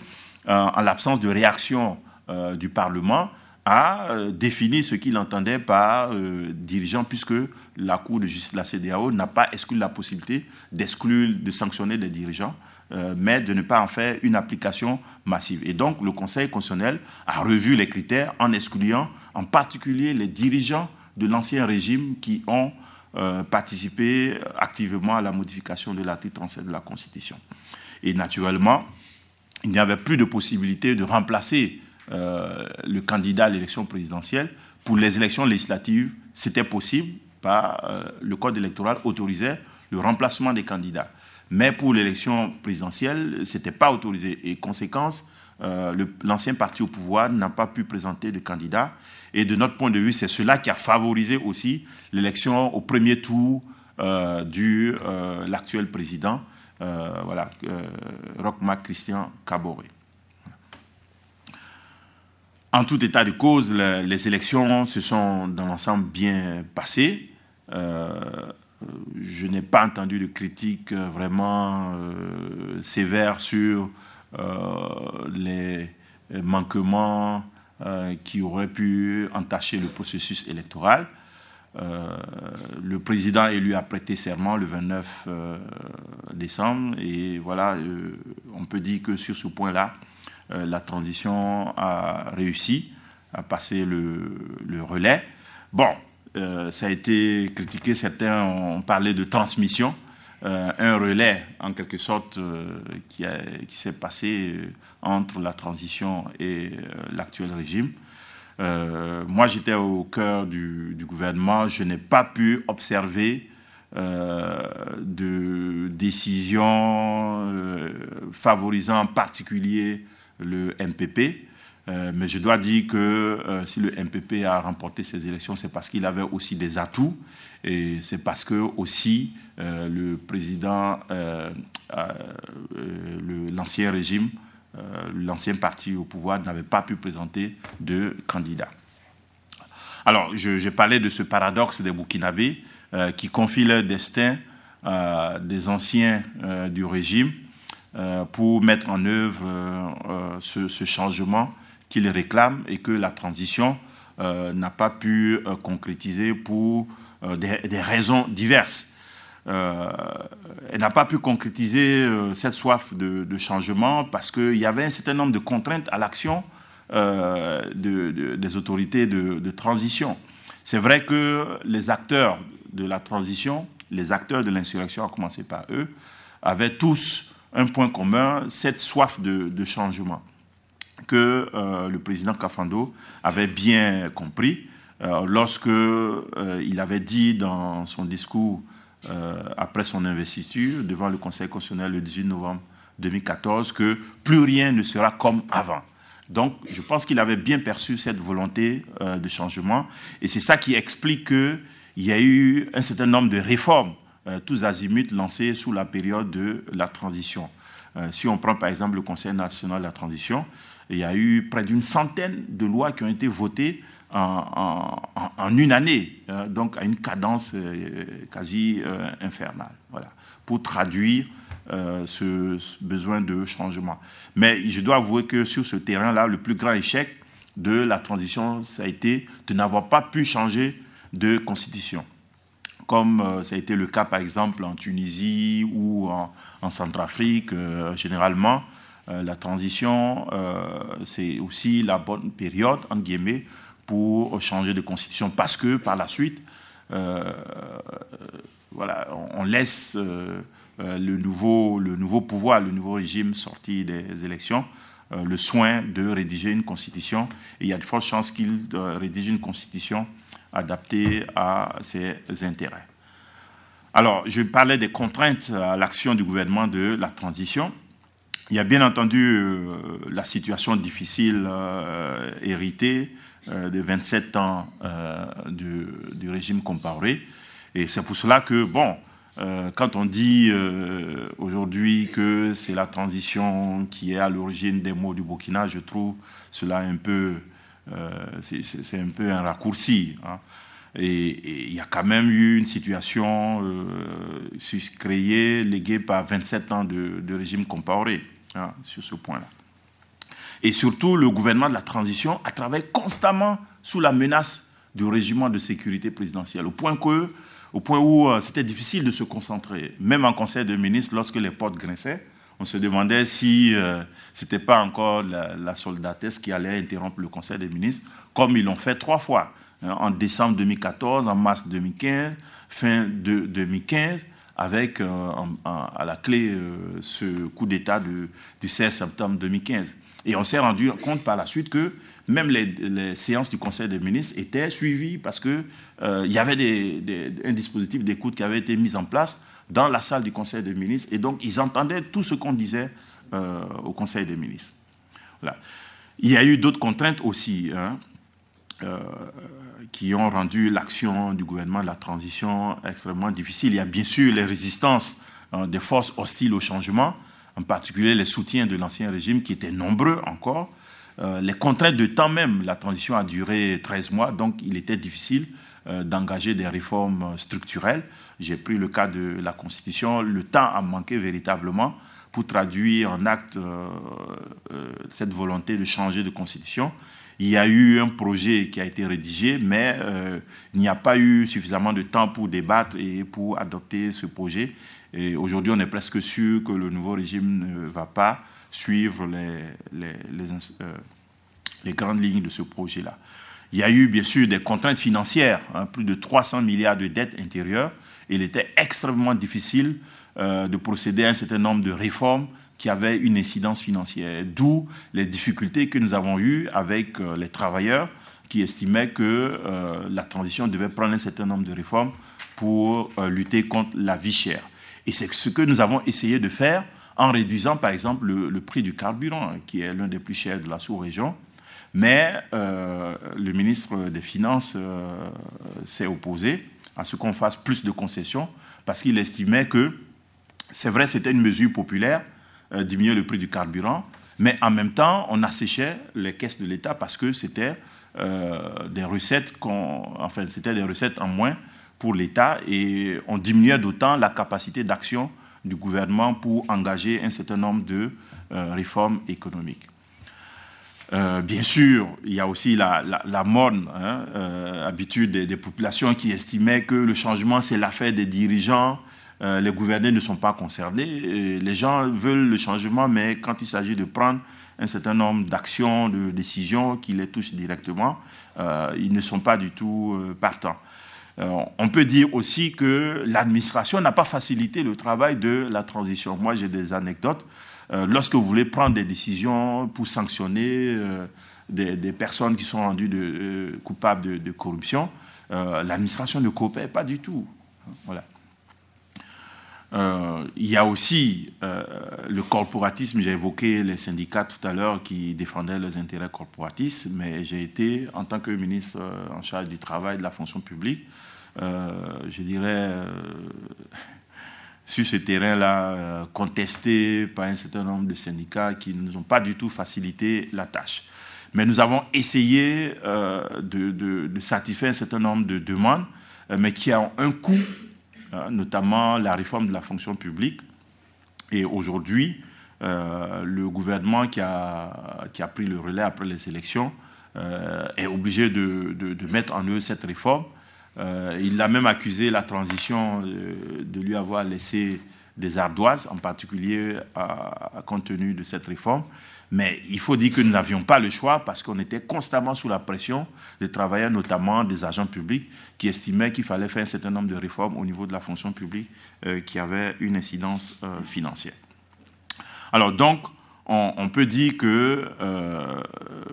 Speaker 2: euh, en l'absence de réaction du Parlement, a défini ce qu'il entendait par dirigeant, puisque la Cour de justice de la CDAO n'a pas exclu la possibilité d'exclure, de sanctionner des dirigeants, mais de ne pas en faire une application massive. Et donc, le Conseil constitutionnel a revu les critères en excluant en particulier les dirigeants de l'ancien régime qui ont euh, participé activement à la modification de l'article 37 de la Constitution. Et naturellement, il n'y avait plus de possibilité de remplacer euh, le candidat à l'élection présidentielle. Pour les élections législatives, c'était possible, par, euh, le code électoral autorisait le remplacement des candidats. Mais pour l'élection présidentielle, ce n'était pas autorisé. Et conséquence, l'ancien parti au pouvoir n'a pas pu présenter de candidat. Et de notre point de vue, c'est cela qui a favorisé aussi l'élection au premier tour euh, de euh, l'actuel président, euh, voilà, Rochma Christian Caboret. En tout état de cause, les, élections se sont dans l'ensemble bien passées. je n'ai pas entendu de critiques vraiment sévères sur les manquements euh, qui aurait pu entacher le processus électoral. Euh, le président élu a prêté serment le 29 euh, décembre et voilà, on peut dire que sur ce point-là, la transition a réussi à passer le, relais. Bon, ça a été critiqué, certains ont parlé de transmission. Euh, un relais, en quelque sorte, euh, qui, s'est passé euh, entre la transition et l'actuel régime. moi, j'étais au cœur du, gouvernement. Je n'ai pas pu observer de décisions favorisant en particulier le MPP. mais je dois dire que si le MPP a remporté ces élections, c'est parce qu'il avait aussi des atouts et c'est parce que aussi euh, le président, euh, euh, l'ancien régime, l'ancien parti au pouvoir n'avait pas pu présenter de candidat. Alors, j'ai parlé de ce paradoxe des Burkinabés qui confient leur destin des anciens du régime pour mettre en œuvre ce, changement qu'ils réclament et que la transition n'a pas pu concrétiser pour des, raisons diverses. Euh, elle n'a pas pu concrétiser euh, cette soif de, changement parce qu'il y avait un certain nombre de contraintes à l'action euh, des autorités de, transition. C'est vrai que les acteurs de la transition, les acteurs de l'insurrection, à commencer par eux, avaient tous un point commun, cette soif de, changement que le président Kafando avait bien compris lorsque il avait dit dans son discours euh, après son investiture devant le Conseil constitutionnel le 18 novembre 2014 que plus rien ne sera comme avant. Donc, je pense qu'il avait bien perçu cette volonté euh, de changement. Et c'est ça qui explique qu'il y a eu un certain nombre de réformes, euh, tous azimuts, lancées sous la période de la transition. si on prend par exemple le Conseil national de la transition, il y a eu près d'une centaine de lois qui ont été votées en, une année, hein, donc à une cadence euh, quasi euh, infernale, voilà, pour traduire euh, ce, besoin de changement. Mais je dois avouer que sur ce terrain-là, le plus grand échec de la transition, ça a été de n'avoir pas pu changer de constitution comme ça a été le cas par exemple en Tunisie ou en, Centrafrique, généralement, la transition, c'est aussi la bonne période, entre guillemets, pour changer de constitution parce que par la suite, euh, voilà, on laisse euh, euh, le, nouveau, le nouveau pouvoir, le nouveau régime sorti des élections, le soin de rédiger une constitution. Et il y a de fortes chances qu'il rédige une constitution adaptée à ses intérêts. Alors, je parlais des contraintes à l'action du gouvernement de la transition. Il y a bien entendu la situation difficile héritée euh, de 27 ans euh, du, régime comparé. Et c'est pour cela que, bon, euh, quand on dit aujourd'hui que c'est la transition qui est à l'origine des mots du Burkina, je trouve cela un peu, c'est un peu un raccourci. Hein. Et il y a quand même eu une situation créée, léguée par 27 ans de, régime comparé hein, sur ce point-là. Et surtout, le gouvernement de la transition a travaillé constamment sous la menace du régiment de sécurité présidentielle, au point, au point où euh, c'était difficile de se concentrer. Même en conseil de ministres, lorsque les portes grinçaient, on se demandait si euh, ce n'était pas encore la, soldatesse qui allait interrompre le conseil des ministres, comme ils l'ont fait trois fois, hein, en décembre 2014, en mars 2015, fin de 2015 avec euh, à la clé ce coup d'État du 16 septembre 2015. Et on s'est rendu compte par la suite que même les, séances du Conseil des ministres étaient suivies parce qu'il euh, y avait un dispositif d'écoute qui avait été mis en place dans la salle du Conseil des ministres. Et donc, ils entendaient tout ce qu'on disait euh, au Conseil des ministres. Il y a eu d'autres contraintes aussi hein, euh, qui ont rendu l'action du gouvernement de la transition extrêmement difficile. Il y a bien sûr les résistances des forces hostiles au changement, en particulier les soutiens de l'ancien régime qui étaient nombreux encore. Euh, les contraintes de temps même, la transition a duré 13 mois, donc il était difficile d'engager des réformes structurelles. J'ai pris le cas de la Constitution, le temps a manqué véritablement pour traduire en acte euh, cette volonté de changer de Constitution. Il y a eu un projet qui a été rédigé, mais il n'y a pas eu suffisamment de temps pour débattre et pour adopter ce projet. Et aujourd'hui, on est presque sûr que le nouveau régime ne va pas suivre euh, les, grandes lignes de ce projet-là. Il y a eu bien sûr des contraintes financières, hein, plus de 300 milliards de dettes intérieures. Il était extrêmement difficile euh, de procéder à un certain nombre de réformes qui avaient une incidence financière. D'où les difficultés que nous avons eues avec euh, les travailleurs qui estimaient que la transition devait prendre un certain nombre de réformes pour lutter contre la vie chère. Et c'est ce que nous avons essayé de faire en réduisant par exemple le, prix du carburant, qui est l'un des plus chers de la sous-région. Mais euh, le ministre des Finances euh, s'est opposé à ce qu'on fasse plus de concessions parce qu'il estimait que, c'est vrai, c'était une mesure populaire, euh, diminuer le prix du carburant, mais en même temps, on asséchait les caisses de l'État parce que c'était des recettes, enfin, c'était des recettes en moins pour l'État et on diminuait d'autant la capacité d'action du gouvernement pour engager un certain nombre de réformes économiques. Euh, bien sûr, il y a aussi la, morne hein, euh, habitude des, populations qui estimaient que le changement, c'est l'affaire des dirigeants, les gouvernés ne sont pas concernés. les gens veulent le changement, mais quand il s'agit de prendre un certain nombre d'actions, de décisions qui les touchent directement, ils ne sont pas du tout partants. Euh, on peut dire aussi que l'administration n'a pas facilité le travail de la transition. Moi, j'ai des anecdotes. Euh, lorsque vous voulez prendre des décisions pour sanctionner euh, des, personnes qui sont rendues de, coupables de, corruption, l'administration ne coopère pas du tout. Il y a aussi le corporatisme. J'ai évoqué les syndicats tout à l'heure qui défendaient les intérêts corporatistes, mais j'ai été, en tant que ministre en charge du travail de la fonction publique, euh, je dirais, euh, sur ce terrain-là, euh, contesté par un certain nombre de syndicats qui ne nous ont pas du tout facilité la tâche. Mais nous avons essayé de, satisfaire un certain nombre de demandes, mais qui ont un coût, hein, notamment la réforme de la fonction publique. Et aujourd'hui, le gouvernement qui a, qui a pris le relais après les élections est obligé de, de, mettre en œuvre cette réforme euh, il a même accusé la transition euh, de lui avoir laissé des ardoises, en particulier à, compte tenu de cette réforme. Mais il faut dire que nous n'avions pas le choix parce qu'on était constamment sous la pression des travailleurs, notamment des agents publics, qui estimaient qu'il fallait faire un certain nombre de réformes au niveau de la fonction publique euh, qui avaient une incidence financière. Alors donc, on, on peut dire que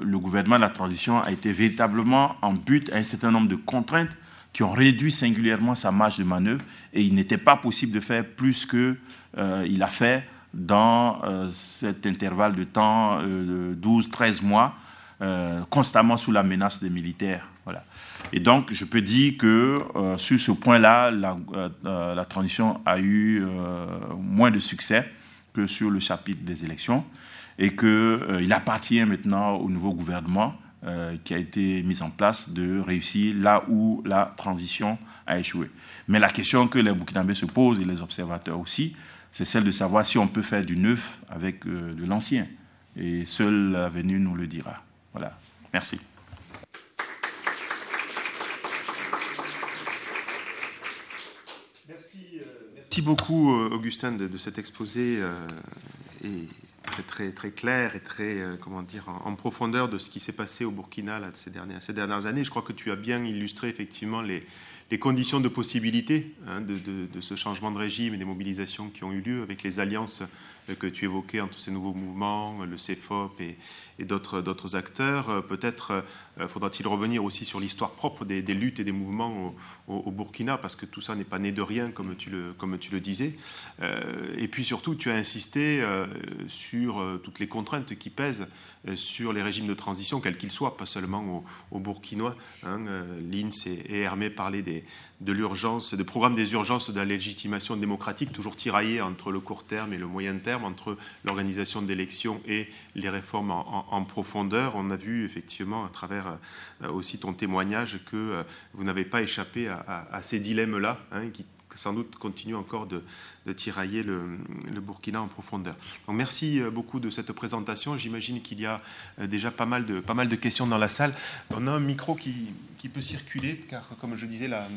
Speaker 2: le gouvernement de la transition a été véritablement en but à un certain nombre de contraintes qui ont réduit singulièrement sa marge de manœuvre et il n'était pas possible de faire plus qu'il euh, a fait dans euh, cet intervalle de temps euh, de 12-13 mois, constamment sous la menace des militaires. Voilà. Et donc, je peux dire que sur ce point-là, la, la, transition a eu moins de succès que sur le chapitre des élections et qu'il appartient maintenant au nouveau gouvernement euh, qui a été mise en place de réussir là où la transition a échoué. Mais la question que les Burkinabés se posent, et les observateurs aussi, c'est celle de savoir si on peut faire du neuf avec euh, de l'ancien. et seul l'avenir nous le dira. Voilà. Merci.
Speaker 1: Merci beaucoup, Augustin, de, cet exposé et très, très, clair et très, comment dire, en, profondeur de ce qui s'est passé au Burkina ces, dernières, ces dernières années. Je crois que tu as bien illustré effectivement les, les conditions de possibilité hein, de, ce changement de régime et des mobilisations qui ont eu lieu avec les alliances que tu évoquais entre ces nouveaux mouvements, le CEFOP et, et d'autres acteurs. Euh, peut-être euh, faudra-t-il revenir aussi sur l'histoire propre des, luttes et des mouvements au, Burkina, parce que tout ça n'est pas né de rien, comme tu le, comme tu le disais. Euh, et puis surtout, tu as insisté sur toutes les contraintes qui pèsent sur les régimes de transition, quels qu'ils soient, pas seulement au, Burkinois. Hein. L'INS et Hermé parlaient des, de l'urgence, des programmes des urgences de la légitimation démocratique, toujours tiraillés entre le court terme et le moyen terme, entre l'organisation d'élections et les réformes en, profondeur. On a vu effectivement à travers euh, aussi ton témoignage que euh, vous n'avez pas échappé à, ces dilemmes-là, hein, qui sans doute continuent encore de, tirailler le, Burkina en profondeur. Donc merci euh, beaucoup de cette présentation. J'imagine qu'il y a déjà pas mal, de, pas mal de questions dans la salle. On a un micro qui, qui peut circuler, car comme je disais, la,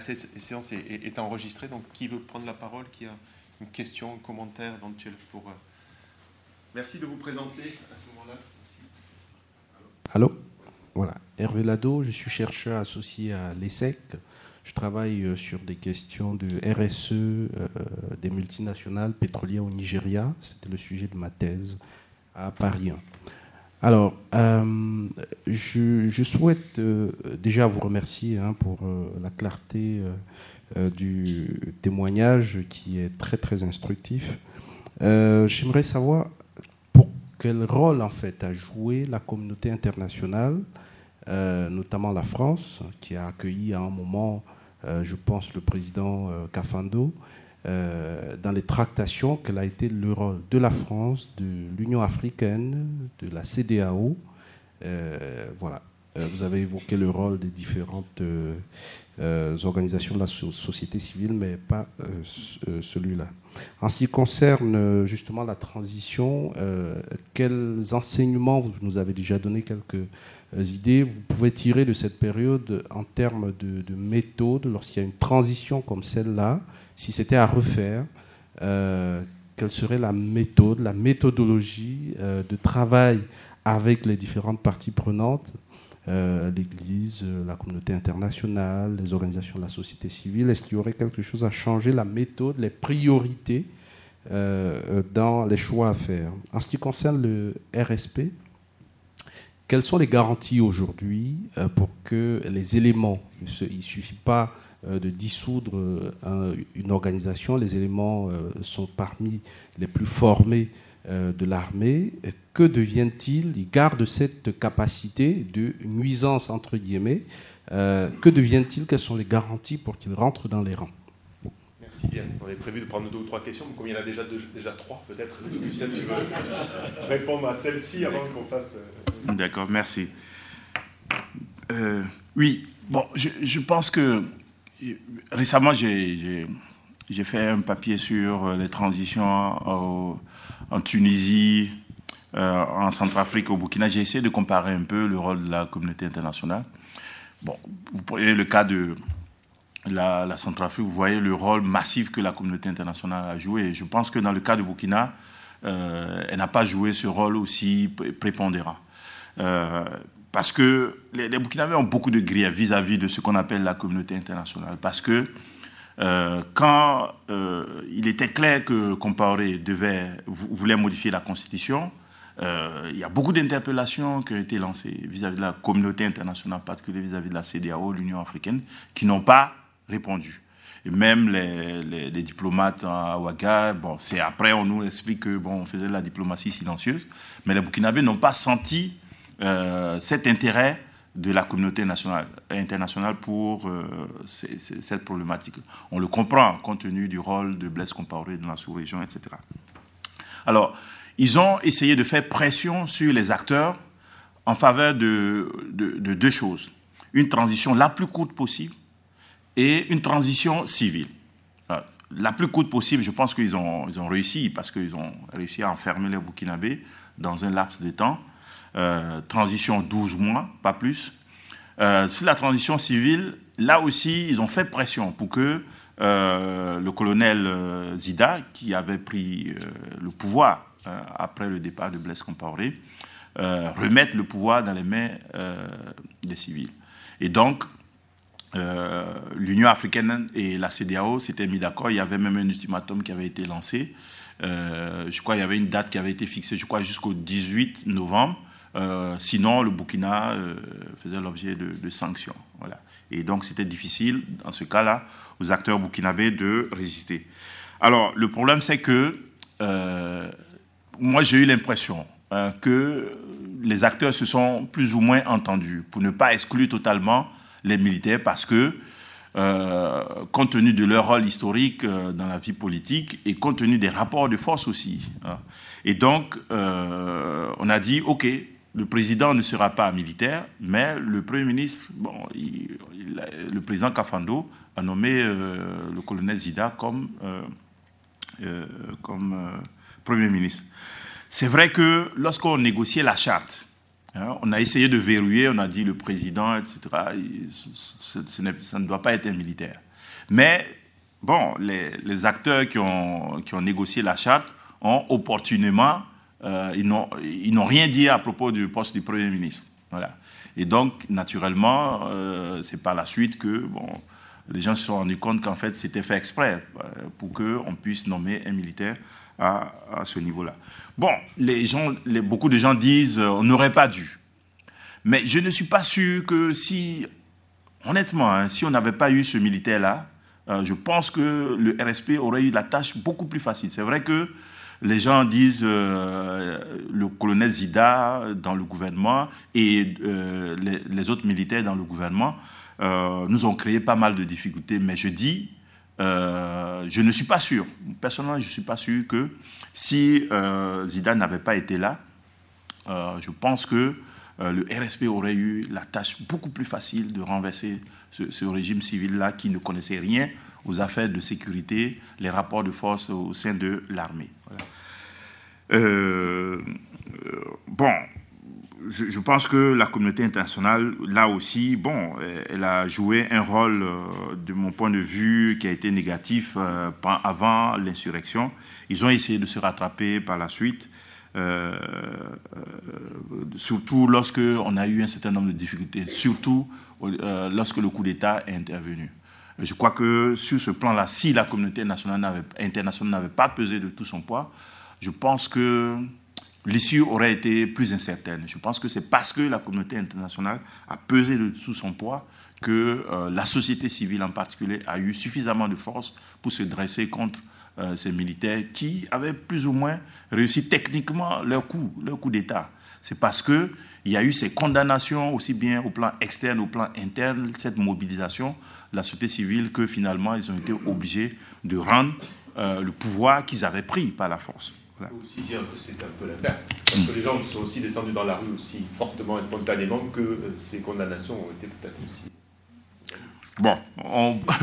Speaker 1: séance est, enregistrée. Donc qui veut prendre la parole Qui a une question, un commentaire éventuel pour... Merci de vous présenter à ce moment-là.
Speaker 3: Allô? Voilà. Hervé Lado, je suis chercheur associé à l'ESSEC. Je travaille euh, sur des questions de RSE euh, des multinationales pétrolières au Nigeria. C'était le sujet de ma thèse à Paris Alors, euh, je, souhaite déjà vous remercier hein, pour la clarté du témoignage qui est très très instructif. J'aimerais savoir quel rôle en fait a joué la communauté internationale, euh, notamment la France, qui a accueilli à un moment, euh, je pense, le président euh, Cafando, dans les tractations, quel a été le rôle de la France, de l'Union africaine, de la CDAO. voilà. vous avez évoqué le rôle des différentes organisations de la société civile, mais pas celui-là. En ce qui concerne euh, justement la transition, euh, quels enseignements, vous nous avez déjà donné quelques euh, idées, vous pouvez tirer de cette période en termes de, méthode, lorsqu'il y a une transition comme celle-là, si c'était à refaire, quelle serait la méthode, la méthodologie de travail avec les différentes parties prenantes l'Église, la communauté internationale, les organisations de la société civile? Est-ce qu'il y aurait quelque chose à changer, la méthode, les priorités euh, dans les choix à faire? En ce qui concerne le RSP, quelles sont les garanties aujourd'hui euh, pour que les éléments, il ne suffit pas euh, de dissoudre une organisation, les éléments sont parmi les plus formés euh, de l'armée, que deviennent-ils? Ils gardent cette capacité de nuisance, entre guillemets. Euh, que deviennent-ils? Quelles sont les garanties pour qu'ils rentrent dans les rangs?
Speaker 1: Merci bien. On avait prévu de prendre deux ou trois questions, mais comme il y en a déjà, déjà trois, peut-être, Lucien, tu veux répondre à celle-ci avant qu'on fasse.
Speaker 2: Euh, D'accord, merci. oui, bon, je, je, pense que récemment, j'ai fait un papier sur les transitions au en Tunisie, euh, en Centrafrique, au Burkina, j'ai essayé de comparer un peu le rôle de la communauté internationale. Bon, vous prenez le cas de la, Centrafrique, vous voyez le rôle massif que la communauté internationale a joué. je pense que dans le cas de Burkina, euh, elle n'a pas joué ce rôle aussi prépondérant. Euh, parce que les, les Burkinabés ont beaucoup de griefs vis-à-vis de ce qu'on appelle la communauté internationale. Parce que euh, quand il était clair que Compaoré devait, voulait modifier la Constitution, il y a beaucoup d'interpellations qui ont été lancées vis-à-vis de la communauté internationale, particulièrement vis-à-vis de la CDAO, l'Union africaine, qui n'ont pas répondu. Et même les, diplomates à Ouaga, bon, c'est après on nous explique que bon, on faisait la diplomatie silencieuse, mais les Burkinabés n'ont pas senti cet intérêt de la communauté nationale, internationale pour euh, cette problématique. On le comprend compte tenu du rôle de Blaise Compaoré dans la sous-région, etc. Alors, ils ont essayé de faire pression sur les acteurs en faveur de deux choses. Une transition la plus courte possible et une transition civile. la plus courte possible, je pense qu'ils ont, ils ont réussi, parce qu'ils ont réussi à enfermer les Burkinabés dans un laps de temps. transition 12 mois, pas plus. sur la transition civile, là aussi, ils ont fait pression pour que le colonel Zida, qui avait pris le pouvoir après le départ de Blaise Compaoré, remette le pouvoir dans les mains des civils. Et donc, euh, l'Union africaine et la CDAO s'étaient mis d'accord. Il y avait même un ultimatum qui avait été lancé. Euh, je crois qu'il y avait une date qui avait été fixée, je crois, jusqu'au 18 novembre. Euh, sinon, le Burkina faisait l'objet de, sanctions. Et donc, c'était difficile, dans ce cas-là, aux acteurs burkinabés de résister. Alors, le problème, c'est que moi, j'ai eu l'impression que les acteurs se sont plus ou moins entendus pour ne pas exclure totalement les militaires parce que, euh, compte tenu de leur rôle historique euh, dans la vie politique et compte tenu des rapports de force aussi. Hein. Et donc, euh, on a dit, OK, le président ne sera pas militaire, mais le Premier ministre, bon, le président Kafando a nommé le colonel Zida comme, comme Premier ministre. C'est vrai que lorsqu'on négociait la charte, on a essayé de verrouiller, on a dit le président, etc. ça ne doit pas être un militaire. Mais, bon, les, acteurs qui ont, négocié la charte ont opportunément, euh, ils n'ont rien dit à propos du poste du Premier ministre. Et donc, naturellement, euh, c'est par la suite que, les gens se sont rendus compte qu'en fait, c'était fait exprès euh, pour qu'on puisse nommer un militaire à, ce niveau-là. Bon, les gens, beaucoup de gens disent euh, on n'aurait pas dû. Mais je ne suis pas sûr que si, honnêtement, hein, si on n'avait pas eu ce militaire-là, euh, je pense que le RSP aurait eu la tâche beaucoup plus facile. C'est vrai que les gens disent euh, le colonel Zida dans le gouvernement et les, les, autres militaires dans le gouvernement nous ont créé pas mal de difficultés. Mais je dis, euh, je ne suis pas sûr, personnellement, je ne suis pas sûr que si euh, Zidane n'avait pas été là, euh, je pense que le RSP aurait eu la tâche beaucoup plus facile de renverser ce, régime civil-là qui ne connaissait rien aux affaires de sécurité, les rapports de force au sein de l'armée. bon, je, pense que la communauté internationale, là aussi, bon, elle a joué un rôle, euh, de mon point de vue, qui a été négatif euh, avant l'insurrection. Ils ont essayé de se rattraper par la suite, euh, surtout lorsque on a eu un certain nombre de difficultés, surtout lorsque le coup d'État est intervenu. Je crois que sur ce plan-là, si la communauté internationale n'avait pas pesé de tout son poids, je pense que l'issue aurait été plus incertaine. Je pense que c'est parce que la communauté internationale a pesé de son poids que euh, la société civile en particulier a eu suffisamment de force pour se dresser contre euh, ces militaires qui avaient plus ou moins réussi techniquement leur coup, coup d'État. C'est parce que il y a eu ces condamnations aussi bien au plan externe, au plan interne, cette mobilisation de la société civile que finalement ils ont été obligés de rendre euh, le pouvoir qu'ils avaient pris par la force.
Speaker 1: On peut aussi dire que c'est un peu l'inverse. Parce que les gens sont aussi descendus dans la rue aussi fortement et spontanément que euh, ces condamnations ont été peut-être aussi.
Speaker 2: Bon,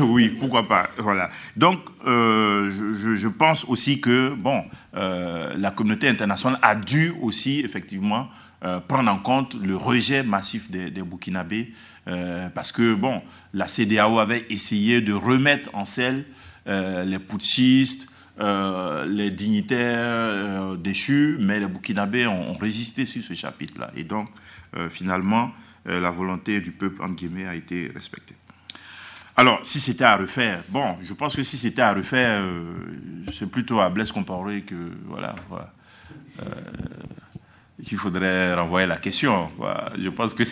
Speaker 2: oui, pourquoi pas. Voilà. Donc, euh, je, pense aussi que bon, euh, la communauté internationale a dû aussi effectivement prendre en compte le rejet massif des, des Burkinabés, parce que bon, la CDAO avait essayé de remettre en selle les putschistes, euh, les dignitaires euh, déchus, mais les Burkinabés ont, résisté sur ce chapitre-là. Et donc, euh, finalement, la volonté du peuple, entre guillemets, a été respectée. Alors, si c'était à refaire, bon, je pense que si c'était à refaire, c'est plutôt à Blaise Compaoré que, voilà qu'il faudrait renvoyer la question. Je pense que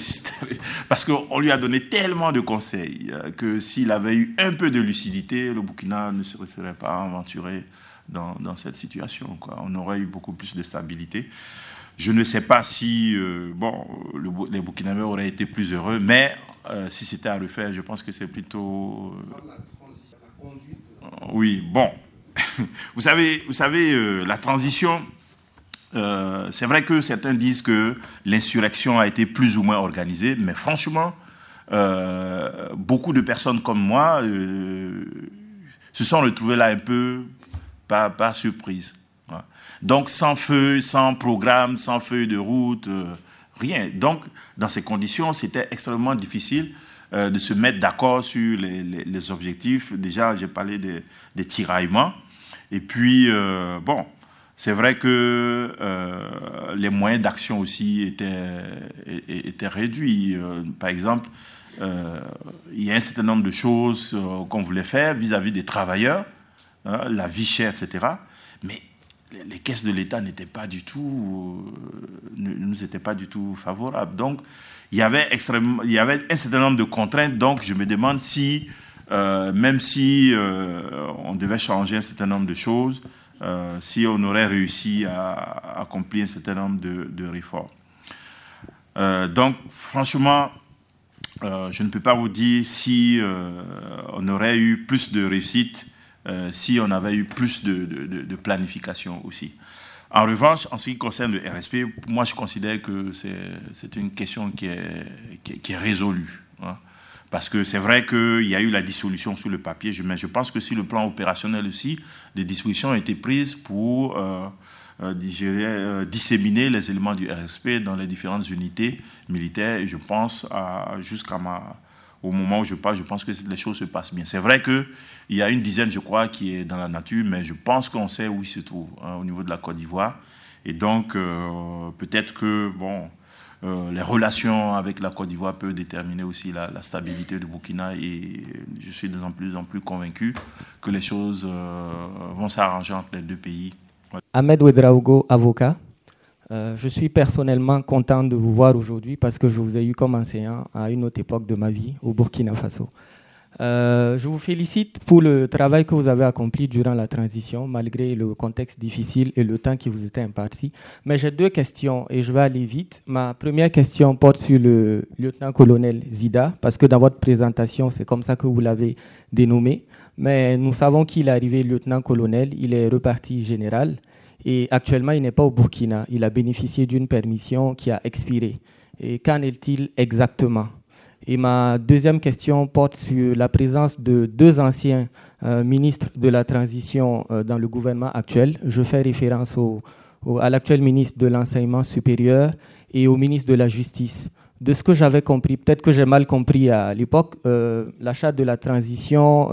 Speaker 2: parce qu'on lui a donné tellement de conseils euh, que s'il avait eu un peu de lucidité, le Burkina ne se serait pas aventuré dans, dans cette situation. Quoi. On aurait eu beaucoup plus de stabilité. Je ne sais pas si euh, bon, les Burkinabés auraient été plus heureux, mais euh, si c'était à refaire, je pense que c'est plutôt. oui, bon. vous savez, vous savez la transition euh, c'est vrai que certains disent que l'insurrection a été plus ou moins organisée, mais franchement, euh, beaucoup de personnes comme moi euh, se sont retrouvés là un peu par, surprise. Donc sans feu, sans programme, sans feuille de route, euh, rien. Donc dans ces conditions, c'était extrêmement difficile de se mettre d'accord sur les, objectifs. Déjà, j'ai parlé des, tiraillements. Et puis, bon, c'est vrai que les moyens d'action aussi étaient, étaient réduits. par exemple, il y a un certain nombre de choses qu'on voulait faire vis-à-vis des travailleurs, hein, la vie chère, etc. Mais les, caisses de l'État n'étaient pas du tout, euh, nous étaient pas du tout favorables. Donc, il y avait extrêmement, il y avait un certain nombre de contraintes. Donc, je me demande si, euh, même si euh, on devait changer un certain nombre de choses, si on aurait réussi à, accomplir un certain nombre de, réformes. donc, franchement, je ne peux pas vous dire si on aurait eu plus de réussite euh, si on avait eu plus de, planification aussi. En revanche, en ce qui concerne le RSP, moi je considère que c'est une question qui est, qui, est résolue. Hein. Parce que c'est vrai qu'il y a eu la dissolution sur le papier, mais je pense que si le plan opérationnel aussi, des dispositions ont été prises pour euh, euh, disséminer les éléments du RSP dans les différentes unités militaires. Et je pense jusqu'à ma au moment où je parle, je pense que les choses se passent bien. C'est vrai qu'il y a une dizaine, je crois, qui est dans la nature, mais je pense qu'on sait où il se trouve, hein, au niveau de la Côte d'Ivoire. Et donc, euh, peut-être que, bon, euh, les relations avec la Côte d'Ivoire peuvent déterminer aussi la, stabilité du Burkina et je suis de plus en plus convaincu que les choses euh, vont s'arranger entre les deux pays.
Speaker 4: Ahmed Ouedraogo, avocat. Euh, je suis personnellement content de vous voir aujourd'hui parce que je vous ai eu comme enseignant à une autre époque de ma vie au Burkina Faso. Euh, je vous félicite pour le travail que vous avez accompli durant la transition, malgré le contexte difficile et le temps qui vous était imparti. Mais j'ai deux questions et je vais aller vite. Ma première question porte sur le lieutenant-colonel Zida, parce que dans votre présentation, c'est comme ça que vous l'avez dénommé. Mais nous savons qu'il est arrivé lieutenant-colonel, il est reparti général. Et actuellement, il n'est pas au Burkina. Il a bénéficié d'une permission qui a expiré. Et qu'en est-il exactement? Et ma deuxième question porte sur la présence de deux anciens euh, ministres de la transition euh, dans le gouvernement actuel. Je fais référence à l'actuel ministre de l'enseignement supérieur et au ministre de la Justice. De ce que j'avais compris, peut-être que j'ai mal compris à l'époque, euh, l'achat de la transition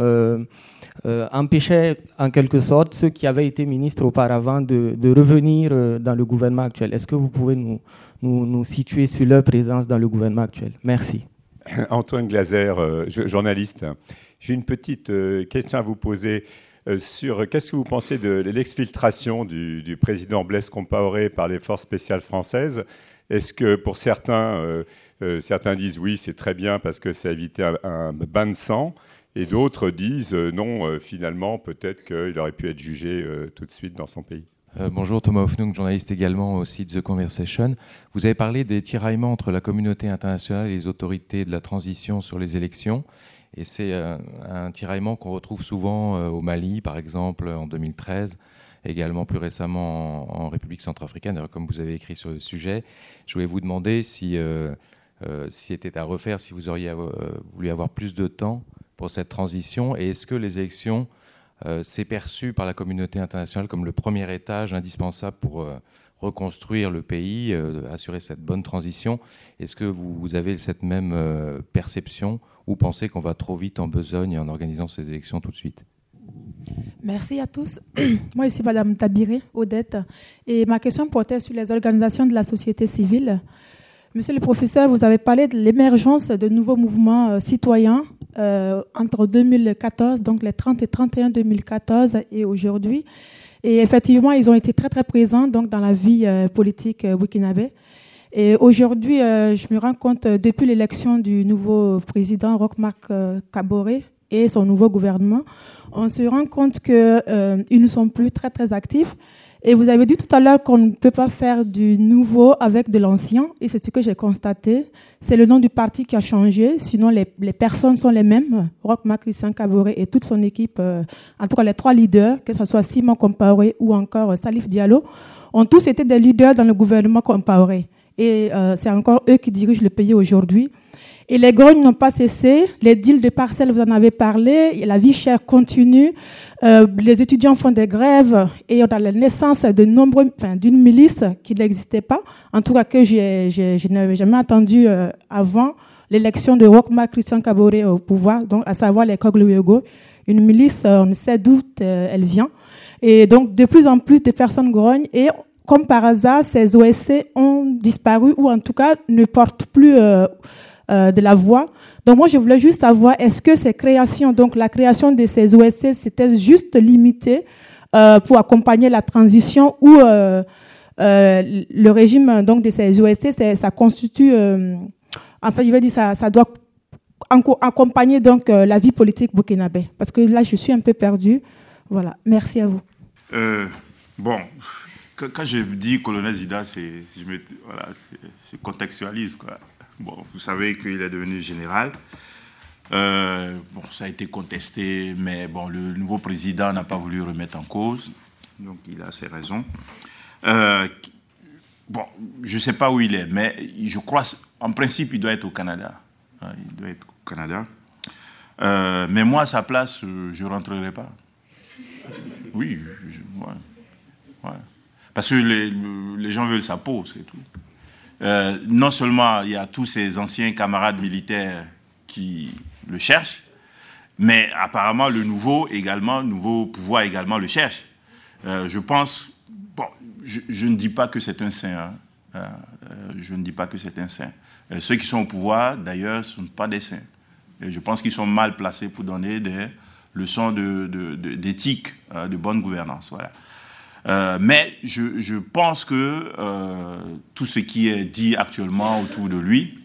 Speaker 4: empêchait en quelque sorte ceux qui avaient été ministres auparavant de, revenir dans le gouvernement actuel. Est-ce que vous pouvez nous, nous, situer sur leur présence dans le gouvernement actuel? Merci.
Speaker 5: Antoine Glaser, euh, journaliste. J'ai une petite question à vous poser sur qu'est-ce que vous pensez de l'exfiltration du, président Blaise Compaoré par les forces spéciales françaises? Est-ce que pour certains, certains disent oui, c'est très bien parce que ça a évité un, bain de sang et d'autres disent euh, non, euh, finalement, peut-être qu'il aurait pu être jugé euh, tout de suite dans son pays?
Speaker 6: Bonjour Thomas Hoffnung, journaliste également au site The Conversation. Vous avez parlé des tiraillements entre la communauté internationale et les autorités de la transition sur les élections. Et c'est un tiraillement qu'on retrouve souvent au Mali, par exemple, en 2013, également plus récemment en, République centrafricaine, comme vous avez écrit sur le sujet. Je voulais vous demander si, si c'était à refaire, si vous auriez voulu avoir plus de temps pour cette transition Et est-ce que les élections, euh, c'est perçu par la communauté internationale comme le premier étage indispensable pour euh, reconstruire le pays, euh, assurer cette bonne transition Est-ce que vous, avez cette même perception ou pensez qu'on va trop vite en besogne en organisant ces élections tout de suite?
Speaker 7: Merci à tous. Moi, je suis Madame Tabiré, Odette, et ma question portait sur les organisations de la société civile. Monsieur le professeur, vous avez parlé de l'émergence de nouveaux mouvements citoyens euh, entre 2014, donc les 30 et 31 2014 et aujourd'hui. Et effectivement, ils ont été très très présents donc dans la vie euh, politique euh, burkinabé. Et aujourd'hui, je me rends compte, depuis l'élection du nouveau président Roch-Marc Kaboré et son nouveau gouvernement, on se rend compte qu'ils ne sont plus très très actifs. Et vous avez dit tout à l'heure qu'on ne peut pas faire du nouveau avec de l'ancien, et c'est ce que j'ai constaté. C'est le nom du parti qui a changé, sinon les, personnes sont les mêmes. Roch Christian Caboret et toute son équipe, euh, en tout cas les trois leaders, que ce soit Simon Compaoré ou encore euh, Salif Diallo, ont tous été des leaders dans le gouvernement Compaoré. Et euh, c'est encore eux qui dirigent le pays aujourd'hui. Et les grognes n'ont pas cessé. Les deals de parcelles, vous en avez parlé. la vie chère continue. Euh, les étudiants font des grèves et on a la naissance de nombreux, enfin, d'une milice qui n'existait pas, en tout cas que je n'avais jamais entendu euh, avant l'élection de Rokma Christian Kabore au pouvoir, donc à savoir les Kogluego. Une milice, euh, on ne sait d'où elle vient. Et donc, de plus en plus de personnes grognent et comme par hasard, ces OSC ont disparu ou en tout cas ne portent plus euh, de la voix. Donc moi, je voulais juste savoir, est-ce que ces créations, donc la création de ces OSC, c'était juste limité euh, pour accompagner la transition ou le régime donc, de ces OSC, ça constitue, en fait, je veux dire, ça, ça doit accompagner donc la vie politique burkinabé Parce que là, je suis un peu perdue. Voilà, merci à vous.
Speaker 2: bon, quand, je dis colonel Zida, c'est, je, voilà, je contextualise. Quoi. Bon, vous savez qu'il est devenu général. Euh, bon, ça a été contesté, mais bon, le nouveau président n'a pas voulu remettre en cause, donc il a ses raisons. Euh, bon, je ne sais pas où il est, mais je crois, en principe, il doit être au Canada. Hein, il doit être au Canada. Euh, mais moi, à sa place, je ne rentrerai pas. Oui, je, ouais. Parce que les, gens veulent sa peau, c'est tout. Euh, non seulement il y a tous ces anciens camarades militaires qui le cherchent, mais apparemment le nouveau également, nouveau pouvoir également le cherche. Euh, je pense, bon, je, ne dis pas que c'est un saint, hein. euh, je ne dis pas que c'est un saint. ceux qui sont au pouvoir, d'ailleurs, ne sont pas des saints. Je pense qu'ils sont mal placés pour donner des leçons d'éthique, de, de bonne gouvernance. Voilà. Euh, mais je, pense que euh, tout ce qui est dit actuellement autour de lui,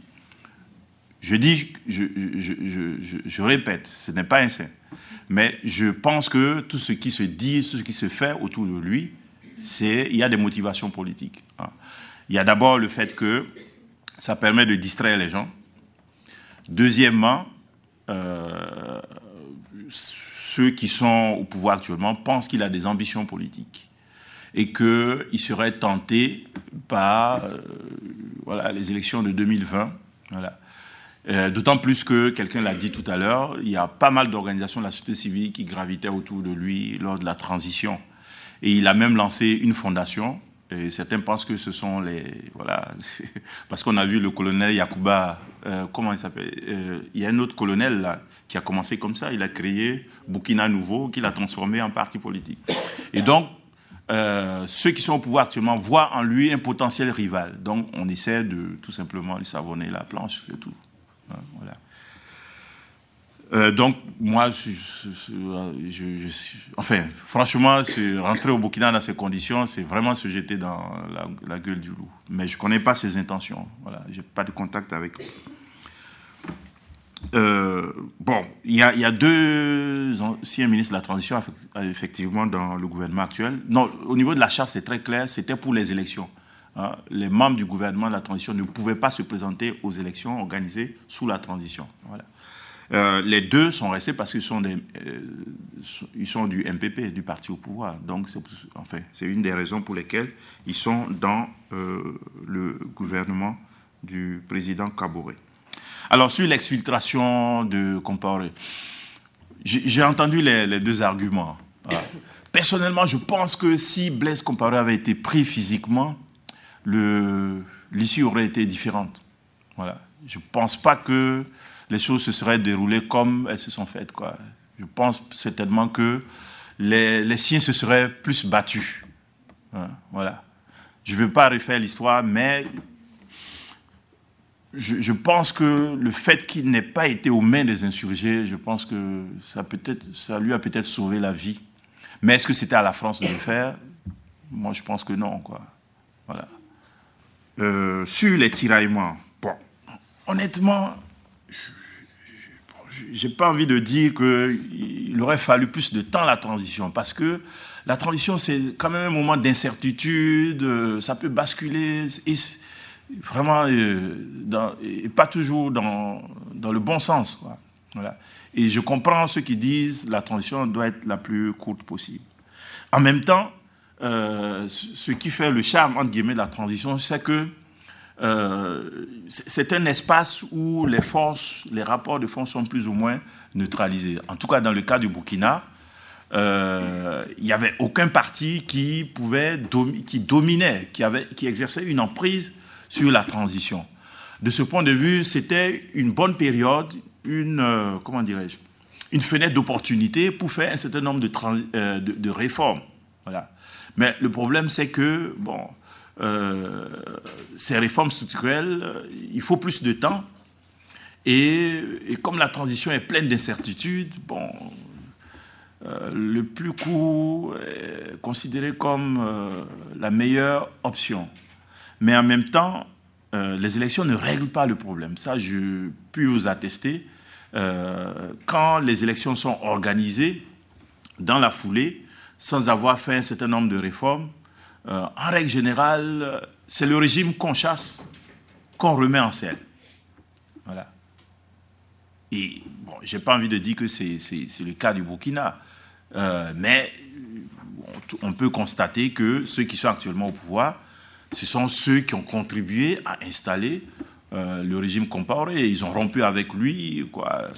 Speaker 2: je dis, je, répète, ce n'est pas un saint. Mais je pense que tout ce qui se dit, tout ce qui se fait autour de lui, c'est il y a des motivations politiques. Hein. Il y a d'abord le fait que ça permet de distraire les gens. Deuxièmement, euh, ceux qui sont au pouvoir actuellement pensent qu'il a des ambitions politiques et qu'il serait tenté par euh, les élections de 2020. Voilà. Euh, d'autant plus que, quelqu'un l'a dit tout à l'heure, il y a pas mal d'organisations de la société civile qui gravitaient autour de lui lors de la transition. Et il a même lancé une fondation. Et certains pensent que ce sont les... Voilà, parce qu'on a vu le colonel Yakuba, euh, comment il s'appelle Il y a un autre colonel là, qui a commencé comme ça. Il a créé Burkina Nouveau, qu'il a transformé en parti politique. Et donc, euh, ceux qui sont au pouvoir actuellement voient en lui un potentiel rival. Donc on essaie de tout simplement lui savonner la planche, c'est tout. Hein, voilà. Euh, donc moi, enfin, franchement, rentrer au Burkina dans ces conditions, c'est vraiment se jeter dans la, gueule du loup. Mais je ne connais pas ses intentions. Voilà, j'ai pas de contact avec. Euh, bon, il y, a, deux anciens ministres de la transition, effectivement, dans le gouvernement actuel. Non, au niveau de la charte, c'est très clair, c'était pour les élections. Hein. Les membres du gouvernement de la transition ne pouvaient pas se présenter aux élections organisées sous la transition. Voilà. Euh, les deux sont restés parce qu'ils sont, euh, sont du MPP, du parti au pouvoir. Donc, c'est une des raisons pour lesquelles ils sont dans le gouvernement du président Kaboré. Alors, sur l'exfiltration de Compaoré, j'ai entendu les, deux arguments. Personnellement, je pense que si Blaise Compaoré avait été pris physiquement, l'issue aurait été différente. Voilà. Je ne pense pas que les choses se seraient déroulées comme elles se sont faites. Quoi. Je pense certainement que les, les siens se seraient plus battus. Voilà. Je ne veux pas refaire l'histoire, mais je, pense que le fait qu'il n'ait pas été aux mains des insurgés, je pense que ça, peut ça lui a peut-être sauvé la vie. Mais est-ce que c'était à la France de le faire? Moi, je pense que non. Quoi. Voilà. Euh, sur les tiraillements, bon, honnêtement, j'ai pas envie de dire qu'il aurait fallu plus de temps la transition, parce que la transition, c'est quand même un moment d'incertitude, euh, ça peut basculer. Et vraiment, euh, et pas toujours dans, dans, le bon sens. Voilà. Et je comprends ceux qui disent la transition doit être la plus courte possible. En même temps, euh, ce qui fait le charme, entre guillemets, de la transition, c'est que c'est un espace où les forces, les rapports de force sont plus ou moins neutralisés. En tout cas, dans le cas du Burkina, il n'y avait aucun parti qui pouvait qui dominait, qui, avait, qui exerçait une emprise sur la transition. De ce point de vue, c'était une bonne période, une comment dirais-je, une fenêtre d'opportunité pour faire un certain nombre de, de réformes. Voilà. Mais le problème, c'est que, bon, euh, ces réformes structurelles, euh, il faut plus de temps. Et, comme la transition est pleine d'incertitudes, bon, euh, le plus court est considéré comme la meilleure option. Mais en même temps, les élections ne règlent pas le problème. Ça, je puis vous attester. quand les élections sont organisées dans la foulée, sans avoir fait un certain nombre de réformes, euh, en règle générale, c'est le régime qu'on chasse, qu'on remet en selle. Voilà. Et bon, j'ai pas envie de dire que c'est le cas du Burkina, euh, mais on peut constater que ceux qui sont actuellement au pouvoir, ce sont ceux qui ont contribué à installer euh, le régime comparé. Ils ont rompu avec lui, quoi,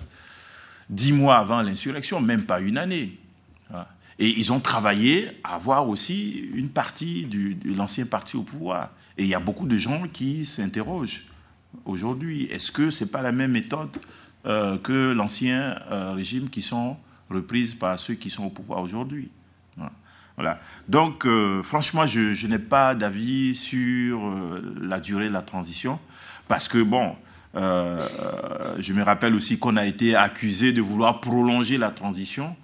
Speaker 2: dix mois avant l'insurrection, même pas une année. Et ils ont travaillé à avoir aussi une partie de l'ancien parti au pouvoir. Et il y a beaucoup de gens qui s'interrogent aujourd'hui. Est-ce que ce n'est pas la même méthode euh, que l'ancien euh, régime qui sont reprises par ceux qui sont au pouvoir aujourd'hui? Donc, euh, franchement, je, n'ai pas d'avis sur la durée de la transition. Parce que, bon, je me rappelle aussi qu'on a été accusé de vouloir prolonger la transition.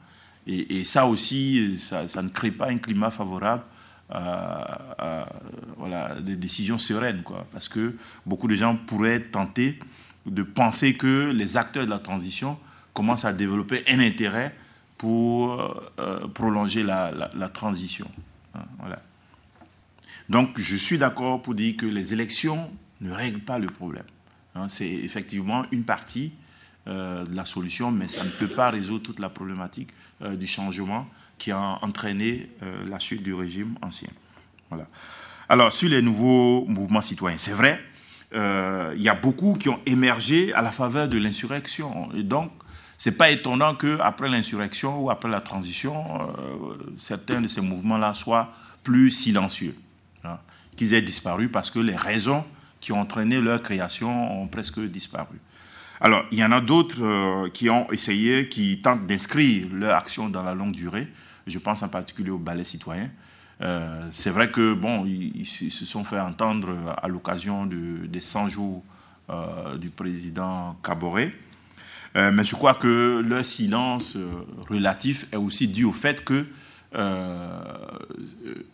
Speaker 2: Et, ça aussi, ça, ne crée pas un climat favorable à, voilà, des décisions sereines. Quoi. Parce que beaucoup de gens pourraient tenter de penser que les acteurs de la transition commencent à développer un intérêt pour euh, prolonger la, transition. Hein, voilà. Donc je suis d'accord pour dire que les élections ne règlent pas le problème. Hein. C'est effectivement une partie euh, la solution, mais ça ne peut pas résoudre toute la problématique euh, du changement qui a entraîné euh, la chute du régime ancien. Voilà. Alors, sur les nouveaux mouvements citoyens, c'est vrai, il y a beaucoup qui ont émergé à la faveur de l'insurrection. Et donc, ce n'est pas étonnant qu'après l'insurrection ou après la transition, certains de ces mouvements-là soient plus silencieux, hein, qu'ils aient disparu parce que les raisons qui ont entraîné leur création ont presque disparu. Alors, il y en a d'autres euh, qui ont essayé, qui tentent d'inscrire leur action dans la longue durée. Je pense en particulier au ballet citoyen. Euh, c'est vrai que bon, ils, se sont fait entendre à l'occasion de, des 100 jours euh, du président Caboret. Mais je crois que leur silence relatif est aussi dû au fait que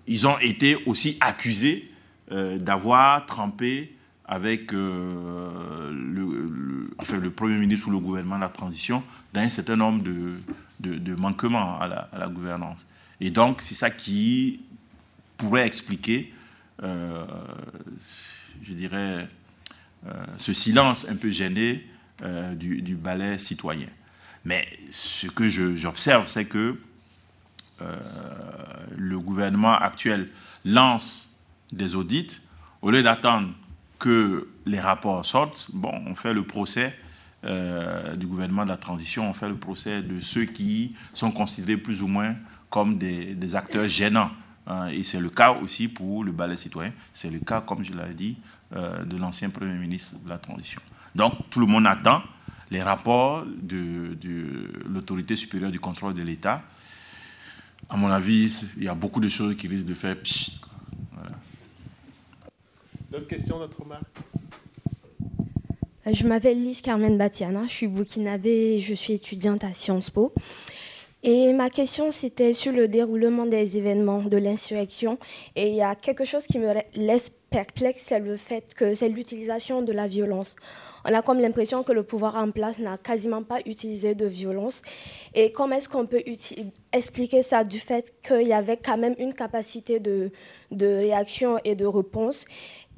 Speaker 2: ils ont été aussi accusés d'avoir trempé avec euh, le, Premier ministre ou le gouvernement de la transition dans un certain nombre de, manquements à la, gouvernance. Et donc, c'est ça qui pourrait expliquer, euh, je dirais, euh, ce silence un peu gêné du, du, ballet citoyen. Mais ce que j'observe, c'est que le gouvernement actuel lance des audits au lieu d'attendre que les rapports sortent, bon, on fait le procès euh, du gouvernement de la transition, on fait le procès de ceux qui sont considérés plus ou moins comme des, acteurs gênants. Hein. et c'est le cas aussi pour le ballet citoyen, c'est le cas, comme je l'avais dit, euh, de l'ancien Premier ministre de la transition. Donc tout le monde attend les rapports de, l'autorité supérieure du contrôle de l'État. À mon avis, il y a beaucoup de choses qui risquent de faire pchit,
Speaker 1: D'autres questions, notre marque
Speaker 8: euh, Je m'appelle Lise Carmen Batiana, je suis burkinabé et je suis étudiante à Sciences Po. Et ma question, c'était sur le déroulement des événements de l'insurrection. Et il y a quelque chose qui me laisse c'est le fait que c'est l'utilisation de la violence. On a comme l'impression que le pouvoir en place n'a quasiment pas utilisé de violence. Et comment est-ce qu'on peut expliquer ça du fait qu'il y avait quand même une capacité de, de réaction et de réponse?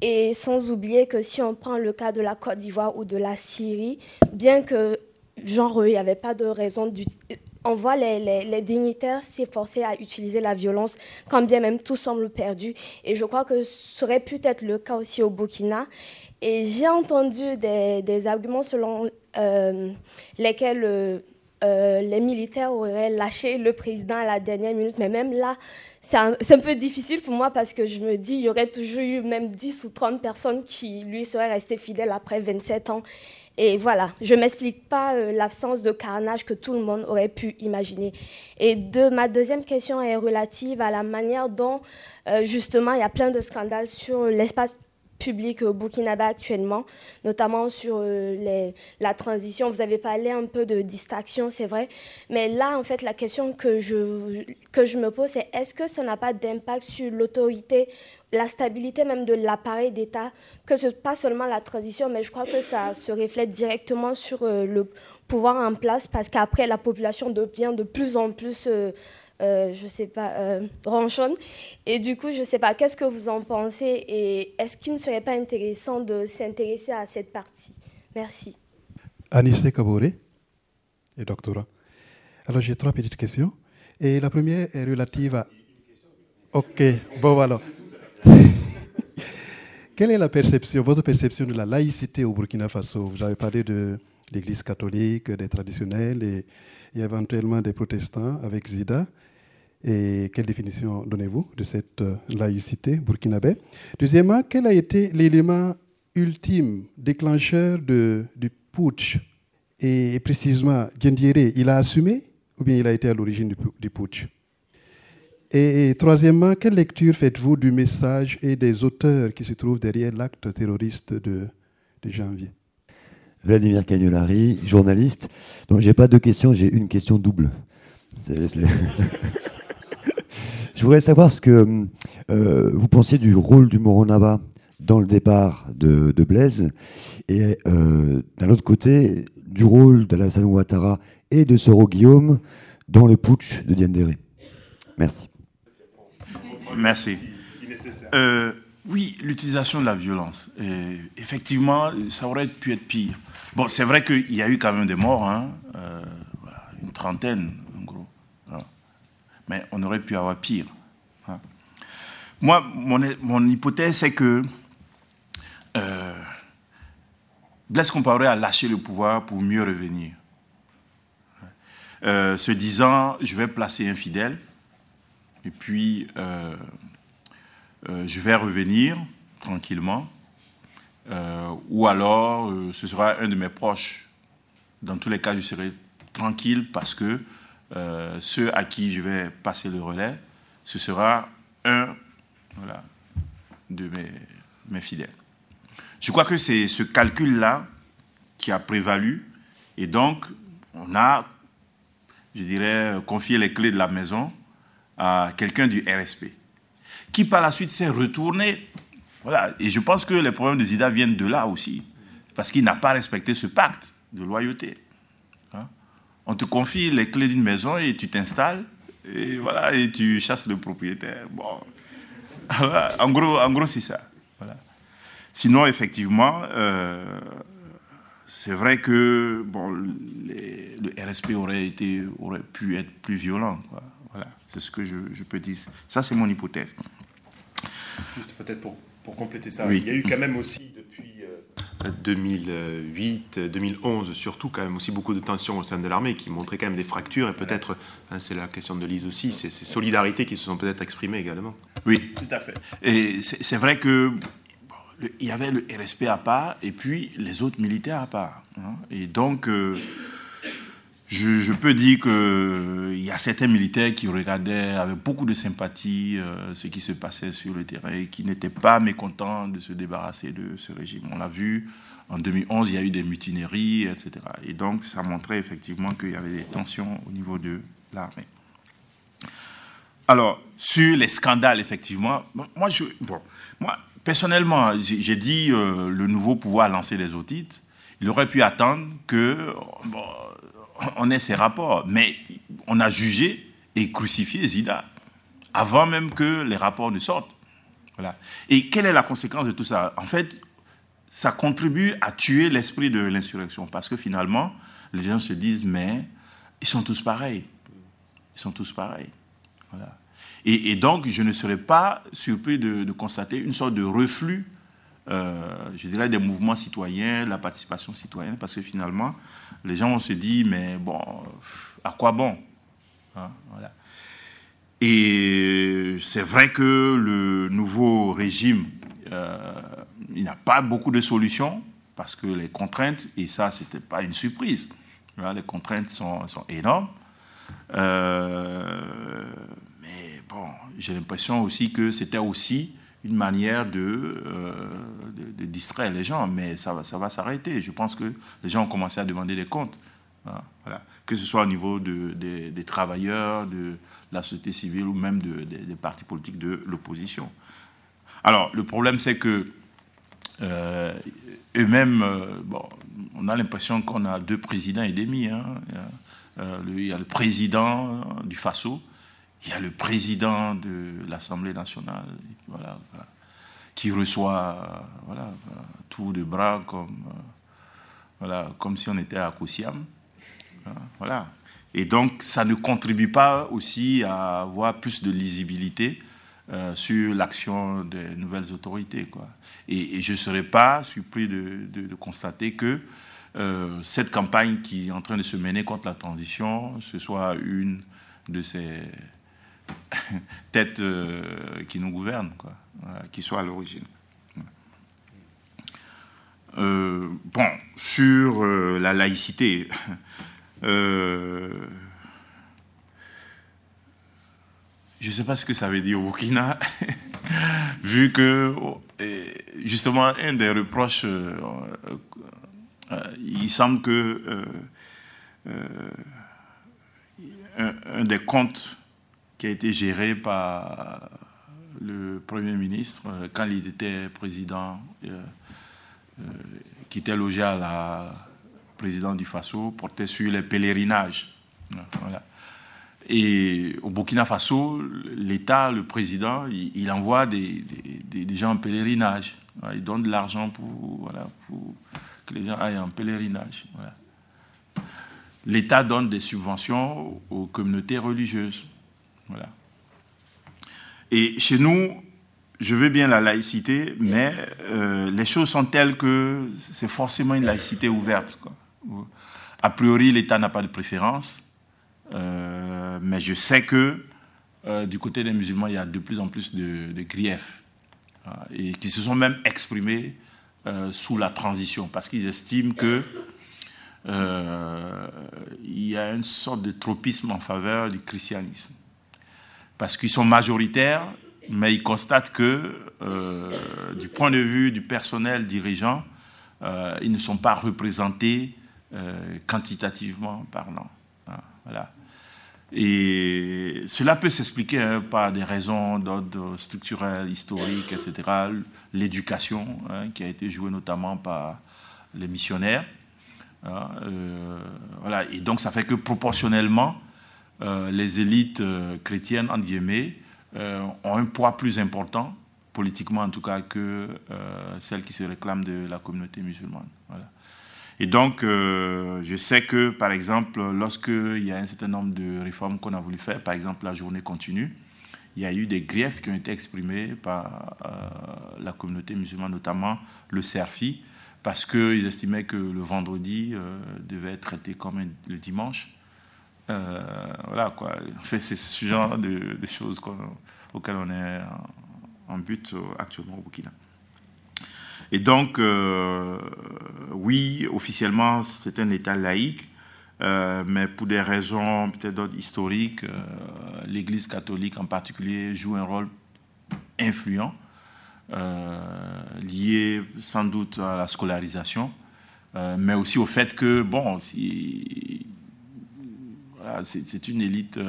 Speaker 8: Et sans oublier que si on prend le cas de la Côte d'Ivoire ou de la Syrie, bien que genre il n'y avait pas de raison on voit les, dignitaires s'efforcer à utiliser la violence, quand bien même tout semble perdu. Et je crois que ce serait peut-être le cas aussi au Burkina. Et j'ai entendu des, arguments selon euh, lesquels euh, euh, les militaires auraient lâché le président à la dernière minute. Mais même là, c'est un, un, peu difficile pour moi parce que je me dis, il y aurait toujours eu même 10 ou 30 personnes qui lui seraient restées fidèles après 27 ans. Et voilà, je ne m'explique pas euh, l'absence de carnage que tout le monde aurait pu imaginer. Et ma deuxième question est relative à la manière dont, euh, justement, il y a plein de scandales sur l'espace public au Burkina actuellement, notamment sur euh, la transition. Vous avez parlé un peu de distraction, c'est vrai. Mais là, en fait, la question que je, me pose, c'est est-ce que ça n'a pas d'impact sur l'autorité, la stabilité même de l'appareil d'État, que ce pas seulement la transition, mais je crois que ça se reflète directement sur euh, le pouvoir en place, parce qu'après, la population devient de plus en plus... Euh, euh, je sais pas, euh, ronchonne. Et du coup, je sais pas, qu'est-ce que vous en pensez et est-ce qu'il ne serait pas intéressant de s'intéresser à cette partie? Merci.
Speaker 9: Anissé Kabore et doctorat. Alors, j'ai trois petites questions. Et la première est relative à. Ok, bon, voilà. Quelle est la perception, votre perception de la laïcité au Burkina Faso? Vous avez parlé de l'Église catholique, des traditionnels et éventuellement des protestants avec Zida. Et quelle définition donnez-vous de cette euh, laïcité burkinabé? Deuxièmement, quel a été l'élément ultime déclencheur du putsch? Et précisément, Gendiere, il a assumé ou bien il a été à l'origine du, putsch? Et, troisièmement, quelle lecture faites-vous du message et des auteurs qui se trouvent derrière l'acte terroriste de, janvier?
Speaker 10: Vladimir Cagnolari, journaliste. Donc, j'ai pas deux questions, j'ai une question double. Je voudrais savoir ce que euh, vous pensiez du rôle du Moronaba dans le départ de, Blaise et euh, d'un autre côté du rôle d'Alassane Ouattara et de Soro Guillaume dans le putsch de Diendéré. Merci.
Speaker 2: Merci. Euh, oui, l'utilisation de la violence. effectivement, ça aurait pu être pire. Bon, c'est vrai qu'il y a eu quand même des morts, hein, une trentaine mais on aurait pu avoir pire. Moi, mon, hypothèse, c'est que euh, Blaise Compaoré a lâché le pouvoir pour mieux revenir. Euh, se disant, je vais placer un fidèle, et puis euh, je vais revenir tranquillement, ou alors ce sera un de mes proches. Dans tous les cas, je serai tranquille parce que euh, ceux à qui je vais passer le relais, ce sera un de mes, fidèles. Je crois que c'est ce calcul-là qui a prévalu et donc on a, je dirais, confié les clés de la maison à quelqu'un du RSP qui par la suite s'est retourné. Et je pense que les problèmes de Zida viennent de là aussi, parce qu'il n'a pas respecté ce pacte de loyauté on te confie les clés d'une maison et tu t'installes et voilà et tu chasses le propriétaire. Bon, en gros, en gros c'est ça. Voilà. Sinon, effectivement, euh, c'est vrai que bon, le RSP aurait été aurait pu être plus violent. Voilà, c'est ce que je, peux dire. Ça, c'est mon hypothèse.
Speaker 1: Juste peut-être pour, pour compléter ça, il y a eu quand même aussi 2008, 2011 surtout, quand même aussi beaucoup de tensions au sein de l'armée qui montraient quand même des fractures et peut-être, hein, c'est la question de Lise aussi, c'est ces solidarités qui se sont peut-être exprimées également.
Speaker 2: Oui, tout à fait. Et c'est vrai que il y avait le RSP à part et puis les autres militaires à part. Hein. Et donc, euh, je, peux dire qu'il y a certains militaires qui regardaient avec beaucoup de sympathie euh, ce qui se passait sur le terrain et qui n'étaient pas mécontents de se débarrasser de ce régime. On l'a vu, en 2011, il y a eu des mutineries, etc. Et donc, ça montrait effectivement qu'il y avait des tensions au niveau de l'armée. Alors, sur les scandales, effectivement, moi, je, bon, moi personnellement, j'ai dit euh, le nouveau pouvoir lancer des audits. Il aurait pu attendre que on ait ces rapports. Mais on a jugé et crucifié Zida avant même que les rapports ne sortent. Et quelle est la conséquence de tout ça? En fait, ça contribue à tuer l'esprit de l'insurrection parce que finalement, les gens se disent mais ils sont tous pareils. Ils sont tous pareils. Et, donc, je ne serais pas surpris de, constater une sorte de reflux, je dirais, des mouvements citoyens, la participation citoyenne, parce que finalement, les gens vont se dire, mais bon, à quoi bon hein. Et c'est vrai que le nouveau régime, euh, il n'a pas beaucoup de solutions, parce que les contraintes, et ça, ce n'était pas une surprise, les contraintes sont, sont énormes. Euh, mais bon, j'ai l'impression aussi que c'était aussi une manière de, euh, de, distraire les gens, mais ça va, ça va s'arrêter. Je pense que les gens ont commencé à demander des comptes. Hein. Que ce soit au niveau de, des travailleurs, de la société civile ou même des partis politiques de l'opposition. Alors, le problème, c'est que euh, eux-mêmes, bon, on a l'impression qu'on a deux présidents et demi. Hein. Euh, il y a le président du FASO, il y a le président de l'Assemblée nationale, voilà, qui reçoit voilà, tout de bras comme, euh, voilà, comme si on était à Koussiam. Hein, voilà. Et donc, ça ne contribue pas aussi à avoir plus de lisibilité euh, sur l'action des nouvelles autorités. Quoi. Et, je ne serais pas surpris de, constater que euh, cette campagne qui est en train de se mener contre la transition, ce soit une de ces têtes euh, qui nous gouvernent, quoi, qui soit à l'origine. Euh, bon, sur la laïcité, je ne sais pas ce que ça veut dire au Burkina, vu que justement un des reproches euh, il semble que euh, euh, un, des comptes qui a été géré par le Premier ministre quand il était président, qui était logé à la présidence du Faso, portait sur les pèlerinages. Et au Burkina Faso, l'État, le président, il, envoie des, gens en pèlerinage. Il donne de l'argent pour que les gens aillent en pèlerinage. L'État donne des subventions aux communautés religieuses. Et chez nous, je veux bien la laïcité, mais euh, les choses sont telles que c'est forcément une laïcité ouverte. A priori, l'État n'a pas de préférence, euh, mais je sais que euh, du côté des musulmans, il y a de plus en plus de, griefs, et qui se sont même exprimés sous la transition, parce qu'ils estiment que il y a une sorte de tropisme en faveur du christianisme. Parce qu'ils sont majoritaires, mais ils constatent que, euh, du point de vue du personnel dirigeant, ils ne sont pas représentés quantitativement parlant. Hein, voilà. Et cela peut s'expliquer hein, par des raisons d'ordre structurel, historique, etc. L'éducation, hein, qui a été jouée notamment par les missionnaires. Euh, voilà. Et donc, ça fait que proportionnellement, euh, les élites euh, chrétiennes, en guillemets, ont un poids plus important, politiquement en tout cas, que celles qui se réclament de la communauté musulmane. Et donc, euh, je sais que, par exemple, lorsqu'il y a un certain nombre de réformes qu'on a voulu faire, par exemple la journée continue, il y a eu des griefs qui ont été exprimés par euh, la communauté musulmane, notamment le SERFI, parce qu'ils estimaient que le vendredi euh, devait être traité comme le dimanche. Voilà, quoi. En fait, c'est ce genre de, choses auxquelles on est en but actuellement au Burkina. Et donc, euh, oui, officiellement, c'est un État laïque, euh, mais pour des raisons peut-être historiques, euh, l'Église catholique en particulier joue un rôle influent, lié sans doute à la scolarisation, mais aussi au fait que, bon, si, c'est une élite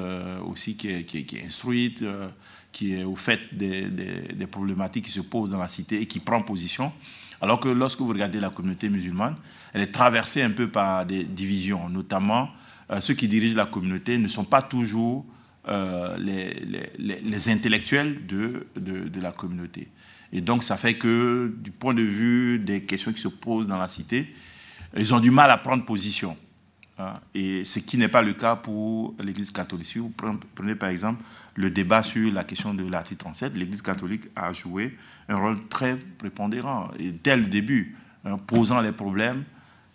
Speaker 2: aussi qui est, instruite qui est au fait des, problématiques qui se posent dans la cité et qui prend position. Alors que lorsque vous regardez la communauté musulmane, elle est traversée un peu par des divisions, notamment euh, ceux qui dirigent la communauté ne sont pas toujours euh, les, intellectuels de, de, la communauté. Et donc ça fait que du point de vue des questions qui se posent dans la cité, ils ont du mal à prendre position. Hein, et ce qui n'est pas le cas pour l'Église catholique. Si vous prenez par exemple le débat sur la question de l'article 37, l'Église catholique a joué un rôle très prépondérant, dès le début, hein, posant les problèmes,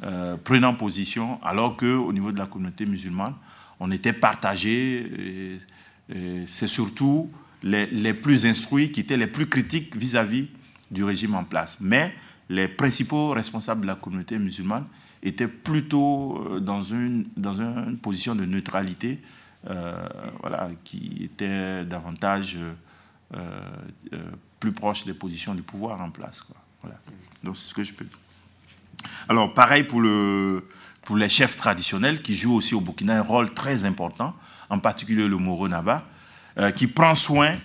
Speaker 2: euh, prenant position, alors qu'au niveau de la communauté musulmane, on était partagé. C'est surtout les, plus instruits qui étaient les plus critiques vis-à-vis du régime en place. Mais les principaux responsables de la communauté musulmane étaient plutôt euh, dans une, dans une position de neutralité, euh, voilà, qui était davantage euh, plus proche des positions du pouvoir en place. Quoi. Voilà. Donc c'est ce que je peux dire. Alors pareil pour, le, pour les chefs traditionnels qui jouent aussi au Burkina un rôle très important, en particulier le Moro Naba, qui prend soin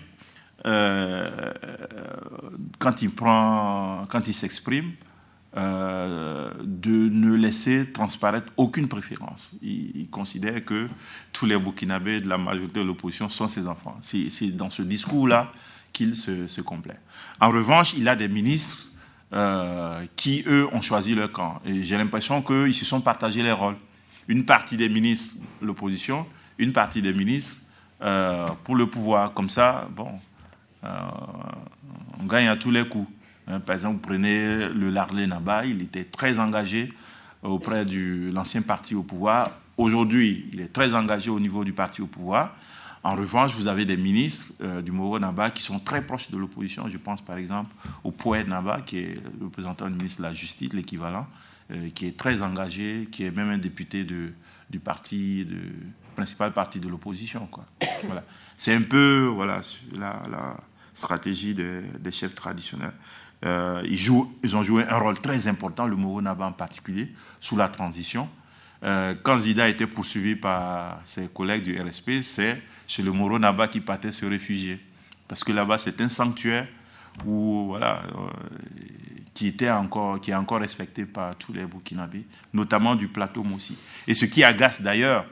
Speaker 2: quand il quand il s'exprime, euh, de ne laisser transparaître aucune préférence. Il, considère que tous les Burkinabés de la majorité de l'opposition sont ses enfants. C'est dans ce discours-là qu'il se, se, complaît. En revanche, il a des ministres euh, qui, eux, ont choisi leur camp. Et j'ai l'impression qu'ils se sont partagés les rôles. Une partie des ministres, l'opposition, une partie des ministres euh, pour le pouvoir. Comme ça, bon, on gagne à tous les coups. Hein, par exemple, vous prenez le Larlé Naba, il était très engagé auprès de l'ancien parti au pouvoir. Aujourd'hui, il est très engagé au niveau du parti au pouvoir. En revanche, vous avez des ministres euh, du Moro Naba qui sont très proches de l'opposition. Je pense par exemple au Poète Naba, qui est le représentant du ministre de la Justice, l'équivalent, euh, qui est très engagé, qui est même un député du parti, principal parti de l'opposition. C'est un peu voilà, la, stratégie des chefs traditionnels. Euh, ils, jouent, ils, ont joué un rôle très important, le Naba en particulier, sous la transition. Euh, quand Zida a été poursuivi par ses collègues du RSP, c'est chez le Naba qui partait se réfugier. Parce que là-bas, c'est un sanctuaire où, voilà, euh, qui, était encore, qui est encore respecté par tous les Burkinabés, notamment du plateau Moussi. Et ce qui agace d'ailleurs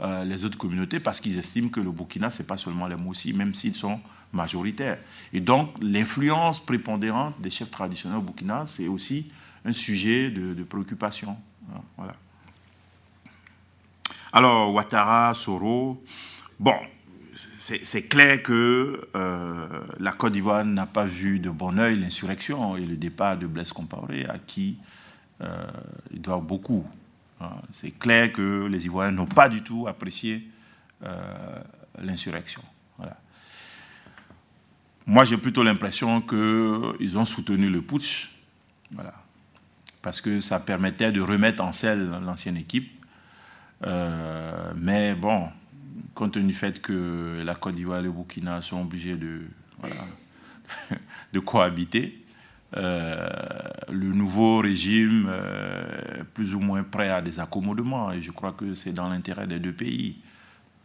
Speaker 2: euh, les autres communautés parce qu'ils estiment que le Burkina, ce n'est pas seulement les Moussi, même s'ils sont majoritaires. Et donc, l'influence prépondérante des chefs traditionnels au Burkina, c'est aussi un sujet de, préoccupation. Hein, voilà. Alors, Ouattara, Soro, bon, c'est clair que euh, la Côte d'Ivoire n'a pas vu de bon oeil l'insurrection et le départ de Blaise Compaoré, à qui euh, il doit beaucoup. Hein, c'est clair que les Ivoiriens n'ont pas du tout apprécié euh, l'insurrection. Moi, j'ai plutôt l'impression qu'ils ont soutenu le putsch, parce que ça permettait de remettre en selle l'ancienne équipe. Euh, mais bon, compte tenu du fait que la Côte d'Ivoire et le Burkina sont obligés de cohabiter, euh, le nouveau régime euh, plus ou moins prêt à des accommodements. Et je crois que c'est dans l'intérêt des deux pays.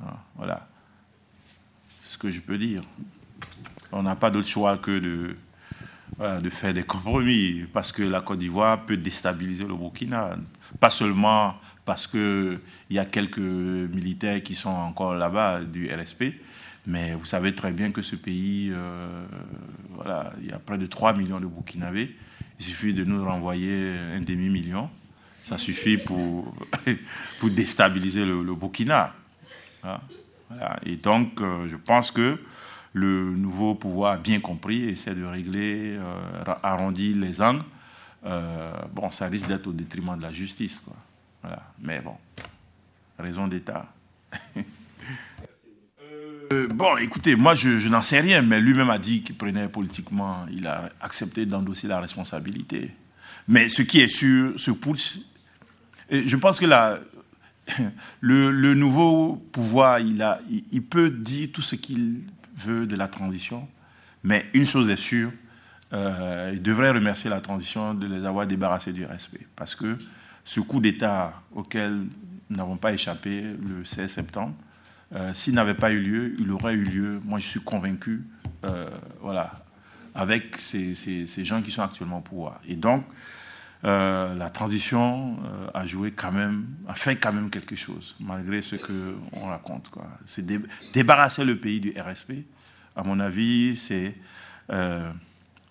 Speaker 2: Ah, voilà. C'est ce que je peux dire. On n'a pas d'autre choix que de, de faire des compromis, parce que la Côte d'Ivoire peut déstabiliser le Burkina. Pas seulement parce qu'il y a quelques militaires qui sont encore là-bas du RSP, mais vous savez très bien que ce pays, euh, voilà, il y a près de 3 millions de Burkinabés. Il suffit de nous renvoyer un demi-million. Ça suffit pour, pour déstabiliser le, Burkina. Hein, Et donc, euh, je pense que le nouveau pouvoir a bien compris, essaie de régler, euh, arrondir les angles. bon, ça risque d'être au détriment de la justice. Voilà. Mais bon, raison d'État. Euh, bon, écoutez, moi je, n'en sais rien, mais lui-même a dit qu'il prenait politiquement, il a accepté d'endosser la responsabilité. Mais ce qui est sûr, ce putsch, je pense que là, le, nouveau pouvoir, il, peut dire tout ce qu'il veut de la transition, mais une chose est sûre, euh, il devrait remercier la transition de les avoir débarrassés du respect. Parce que ce coup d'État auquel nous n'avons pas échappé le 16 septembre, euh, s'il n'avait pas eu lieu, il aurait eu lieu, moi je suis convaincu, euh, voilà, avec ces, ces, gens qui sont actuellement au pouvoir. Et donc, euh, la transition a joué quand même, a fait quand même quelque chose, malgré ce qu'on raconte. C'est débarrasser le pays du RSP, à mon avis, c'est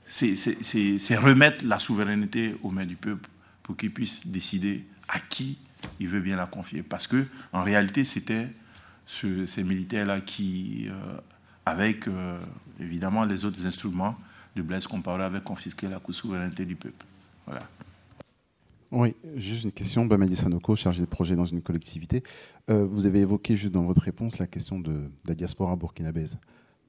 Speaker 2: c'est remettre la souveraineté aux mains du peuple pour qu'il puisse décider à qui il veut bien la confier. Parce que en réalité, c'était ces militaires-là qui, avec évidemment les autres instruments de Blaise Compaoré, avaient confisqué la souveraineté du peuple. Voilà.
Speaker 11: Oui, juste une question. Bamadi Sanoko, chargé de projet dans une collectivité. Euh, vous avez évoqué juste dans votre réponse la question de, la diaspora burkinabèse.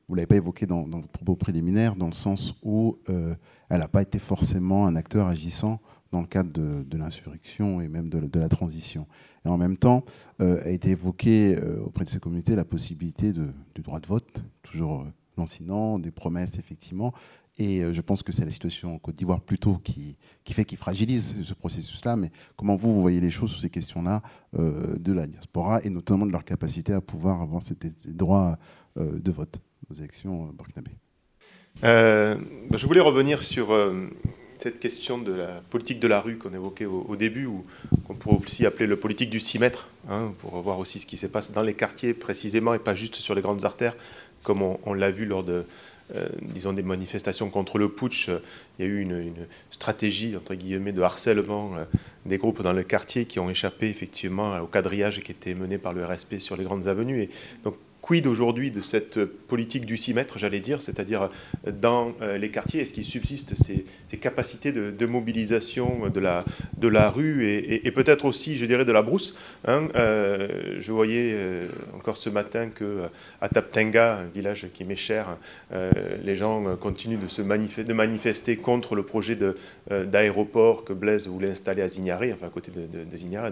Speaker 11: Vous ne l'avez pas évoqué dans, votre propos préliminaire, dans le sens où euh, elle n'a pas été forcément un acteur agissant dans le cadre de, l'insurrection et même de, la transition. Et en même temps, euh, a été évoqué auprès de ces communautés la possibilité du droit de vote, toujours lancinant, des promesses effectivement, et euh, je pense que c'est la situation en Côte d'Ivoire plutôt qui, fait, qui fragilise ce processus-là. Mais comment vous, vous voyez les choses sur ces questions-là euh, de la diaspora et notamment de leur capacité à pouvoir avoir ces droits euh, de vote aux élections burkinabées
Speaker 1: Je voulais revenir sur cette question de la politique de la rue qu'on évoquait au, début, ou qu'on pourrait aussi appeler le politique du 6 mètres, hein, pour voir aussi ce qui se passe dans les quartiers précisément et pas juste sur les grandes artères, comme on l'a vu lors de euh, disons, des manifestations contre le putsch, il y a eu une, stratégie, entre guillemets, de harcèlement euh, des groupes dans le quartier qui ont échappé effectivement au quadrillage qui était mené par le RSP sur les grandes avenues. Quid aujourd'hui de cette politique du 6 mètres, j'allais dire, c'est-à-dire dans les quartiers, est-ce qu'il subsiste ces, capacités de, mobilisation de la, rue et, peut-être aussi, je dirais, de la brousse hein, Je voyais encore ce matin que à Taptenga, un village qui m'est cher, euh, les gens continuent de, se manifester, contre le projet euh, d'aéroport que Blaise voulait installer à Zignaré, enfin à côté de, de, de Zignaré,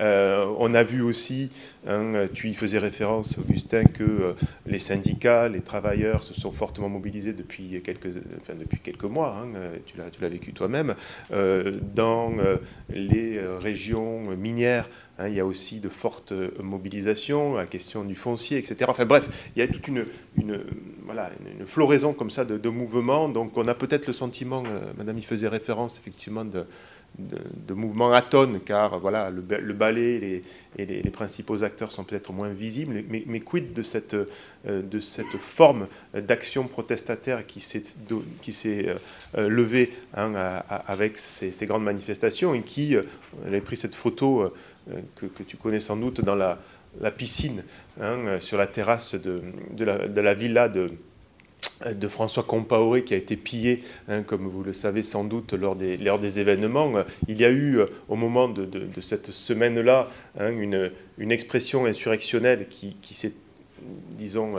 Speaker 1: euh, on a vu aussi, hein, tu y faisais référence, Augustin, que les syndicats, les travailleurs se sont fortement mobilisés depuis quelques, mois, hein, tu l'as vécu toi-même, dans les régions minières Hein, il y a aussi de fortes euh, mobilisations, la question du foncier, etc. Enfin bref, il y a toute une, floraison comme ça de, mouvements. Donc on a peut-être le sentiment, euh, Madame y faisait référence effectivement, de, de, mouvements à tonnes, car voilà, le, le ballet et les, principaux acteurs sont peut-être moins visibles. Mais, mais, quid de cette, euh, de cette forme d'action protestataire qui s'est, qui s'est levée hein, avec ces, grandes manifestations et qui, on avait pris cette photo euh, que, tu connais sans doute dans la, piscine, hein, euh, sur la terrasse de, la, villa de, de François Compaoré qui a été pillé, hein, comme vous le savez sans doute, lors des, lors des événements. Il y a eu, euh, au moment de, cette semaine-là, hein, une, une, expression insurrectionnelle qui, qui s'est disons,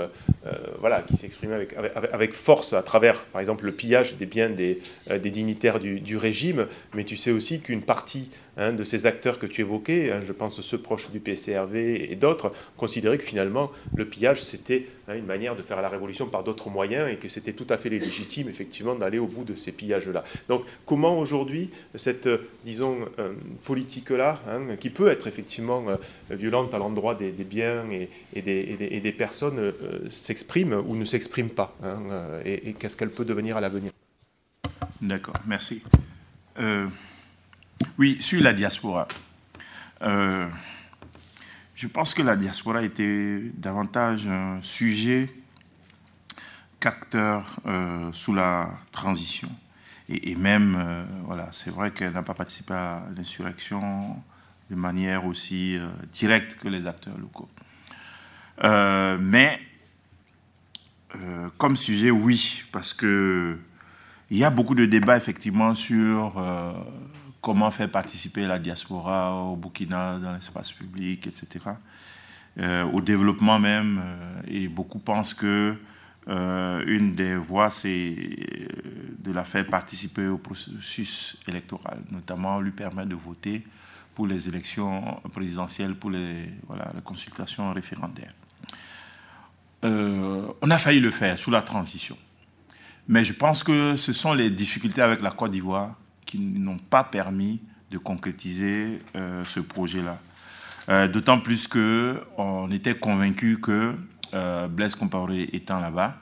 Speaker 1: voilà, qui s'exprimait avec, avec, force à travers, par exemple, le pillage des biens des, des dignitaires du, du, régime. Mais tu sais aussi qu'une partie Hein, de ces acteurs que tu évoquais, hein, je pense ceux proches du PCRV et d'autres, considéraient que finalement le pillage c'était hein, une manière de faire la révolution par d'autres moyens et que c'était tout à fait légitime effectivement d'aller au bout de ces pillages-là. Donc comment aujourd'hui cette, disons, euh, politique-là, qui peut être effectivement euh, violente à l'endroit des, biens et, des, personnes, euh, s'exprime ou ne s'exprime pas Et, et qu'est-ce qu'elle peut devenir à l'avenir?
Speaker 2: D'accord, merci. Oui, sur la diaspora. Euh, je pense que la diaspora était davantage un sujet qu'acteur euh, sous la transition. Et, même, euh, voilà, c'est vrai qu'elle n'a pas participé à l'insurrection de manière aussi directe que les acteurs locaux. mais comme sujet, oui, parce que il y a beaucoup de débats effectivement sur comment faire participer la diaspora au Burkina dans l'espace public, etc. Euh, au développement même. Euh, et beaucoup pensent que euh, une des voies, c'est de la faire participer au processus électoral, notamment lui permettre de voter pour les élections présidentielles, pour les, voilà, les consultations référendaires. on a failli le faire sous la transition. Mais je pense que ce sont les difficultés avec la Côte d'Ivoire qui n'ont pas permis de concrétiser euh, ce projet-là. Euh, d'autant plus que on était convaincu que euh, Blaise Compaoré étant là-bas,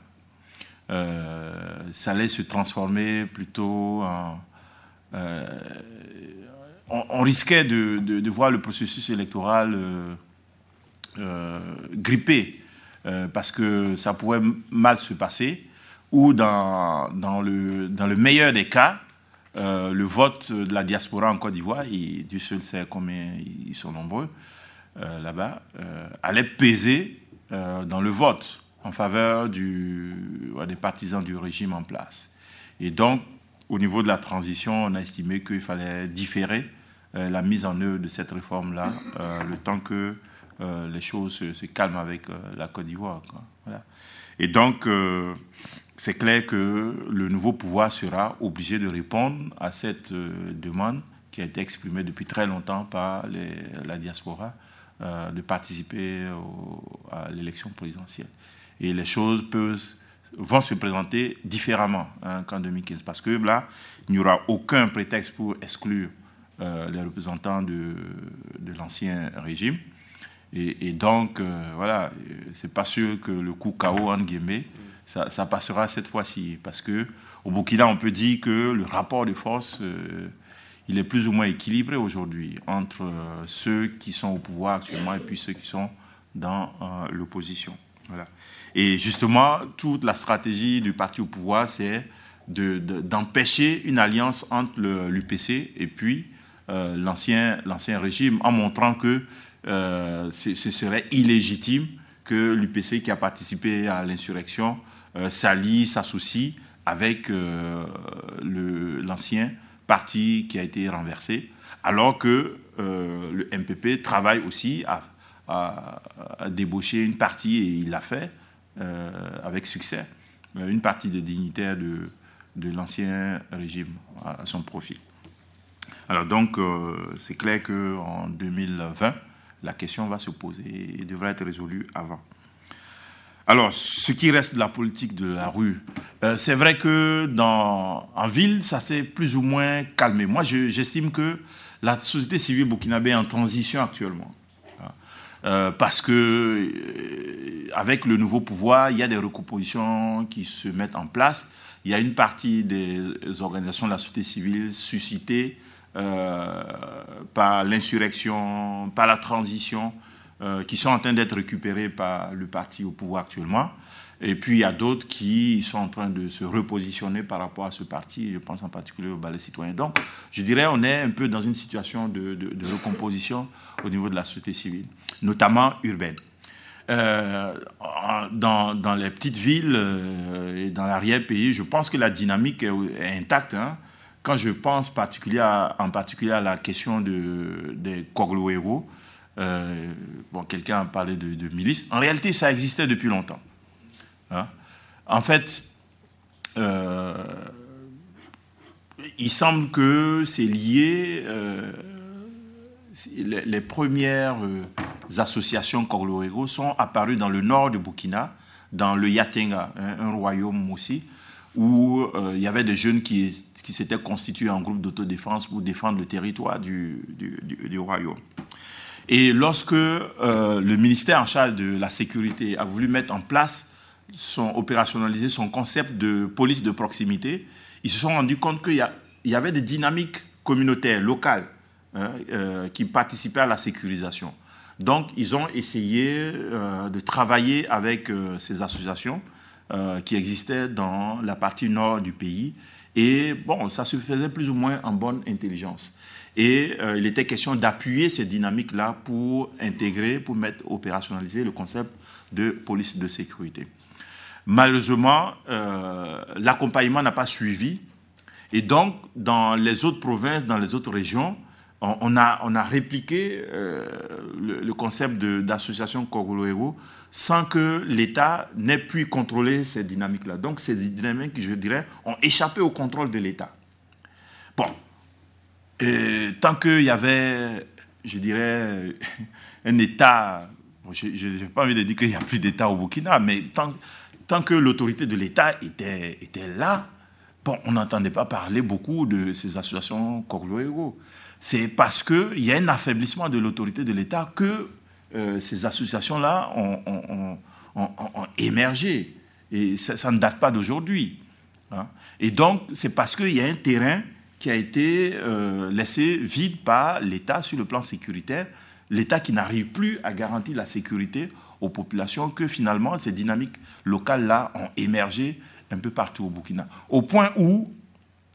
Speaker 2: ça allait se transformer plutôt en... On, risquait de, de, voir le processus électoral grippé, parce que ça pourrait mal se passer, ou dans, dans, le, dans le meilleur des cas, le vote de la diaspora en Côte d'Ivoire, et Dieu seul sait combien ils sont nombreux là-bas, allait peser dans le vote en faveur du, des partisans du régime en place. Et donc, au niveau de la transition, on a estimé qu'il fallait différer euh, la mise en œuvre de cette réforme-là, euh, le temps que euh, les choses se, calment avec la Côte d'Ivoire. Et donc, c'est clair que le nouveau pouvoir sera obligé de répondre à cette demande qui a été exprimée depuis très longtemps par la diaspora de participer à l'élection présidentielle. Et les choses vont se présenter différemment hein, qu'en 2015. Parce que là, il n'y aura aucun prétexte pour exclure euh, les représentants de, l'ancien régime. Et, donc, euh, voilà, c'est pas sûr que le coup KO, en guillemets, ça, passera cette fois-ci. Parce que au Burkina, on peut dire que le rapport de force, euh, il est plus ou moins équilibré aujourd'hui entre ceux qui sont au pouvoir actuellement et puis ceux qui sont dans l'opposition. Voilà. Et justement, toute la stratégie du parti au pouvoir, c'est d'empêcher une alliance entre l'UPC et puis euh, l'ancien régime, en montrant que euh, ce serait illégitime que l'UPC qui a participé à l'insurrection euh, s'allie, s'associe avec l'ancien parti qui a été renversé, alors que le MPP travaille aussi à, à débaucher une partie, et il l'a fait, euh, avec succès euh, une partie des dignitaires de, de l'ancien régime à, son profit. Alors donc, euh, c'est clair qu'en 2020, la question va se poser et devrait être résolue avant. Alors, ce qui reste de la politique de la rue, c'est vrai que dans, en ville, ça s'est plus ou moins calmé. Moi, j'estime que la société civile burkinabé est en transition actuellement. Euh, parce que euh, avec le nouveau pouvoir, il y a des recompositions qui se mettent en place. Il y a une partie des organisations de la société civile suscitées euh, par l'insurrection, par la transition, qui sont en train d'être récupérées par le parti au pouvoir actuellement. Et puis il y a d'autres qui sont en train de se repositionner par rapport à ce parti, je pense en particulier au ballet citoyen. Donc je dirais on est un peu dans une situation de recomposition au niveau de la société civile notamment urbaines. Euh, dans, les petites villes euh, et dans l'arrière-pays, je pense que la dynamique est, intacte. Hein. Quand je pense en particulier à la question de, des Kogloero, euh, quelqu'un a parlé de, de, milice. En réalité, ça existait depuis longtemps. Hein. En fait, il semble que c'est lié les, premières euh, associations Korloego sont apparues dans le nord de Burkina, dans le Yatenga, un, royaume aussi, où euh, il y avait des jeunes qui, s'étaient constitués en groupe d'autodéfense pour défendre le territoire du, du, royaume. Et lorsque euh, le ministère en charge de la sécurité a voulu mettre en place, son, opérationnaliser son concept de police de proximité, ils se sont rendus compte qu'il y, avait des dynamiques communautaires, locales, Hein, euh, qui participaient à la sécurisation. Donc, ils ont essayé euh, de travailler avec ces associations qui existaient dans la partie nord du pays. Et bon, ça se faisait plus ou moins en bonne intelligence. Et il était question d'appuyer ces dynamiques-là pour intégrer, pour mettre, opérationnaliser le concept de police de sécurité. Malheureusement, l'accompagnement n'a pas suivi. Et donc, dans les autres provinces, dans les autres régions, on, a, on a répliqué euh, le, concept d'association Kogolo sans que l'État n'ait pu contrôler ces dynamiques-là. Donc ces dynamiques, je dirais, ont échappé au contrôle de l'État. Bon, tant qu'il y avait, je dirais, un État, je n'ai pas envie de dire qu'il n'y a plus d'État au Burkina, mais tant, que l'autorité de l'État était, là, bon, on n'entendait pas parler beaucoup de ces associations Koglo c'est parce qu'il y a un affaiblissement de l'autorité de l'État que euh, ces associations-là ont, émergé. Et ça, ne date pas d'aujourd'hui. Hein. Et donc, c'est parce qu'il y a un terrain qui a été euh, laissé vide par l'État sur le plan sécuritaire, l'État qui n'arrive plus à garantir la sécurité aux populations, que finalement ces dynamiques locales-là ont émergé un peu partout au Burkina. Au point où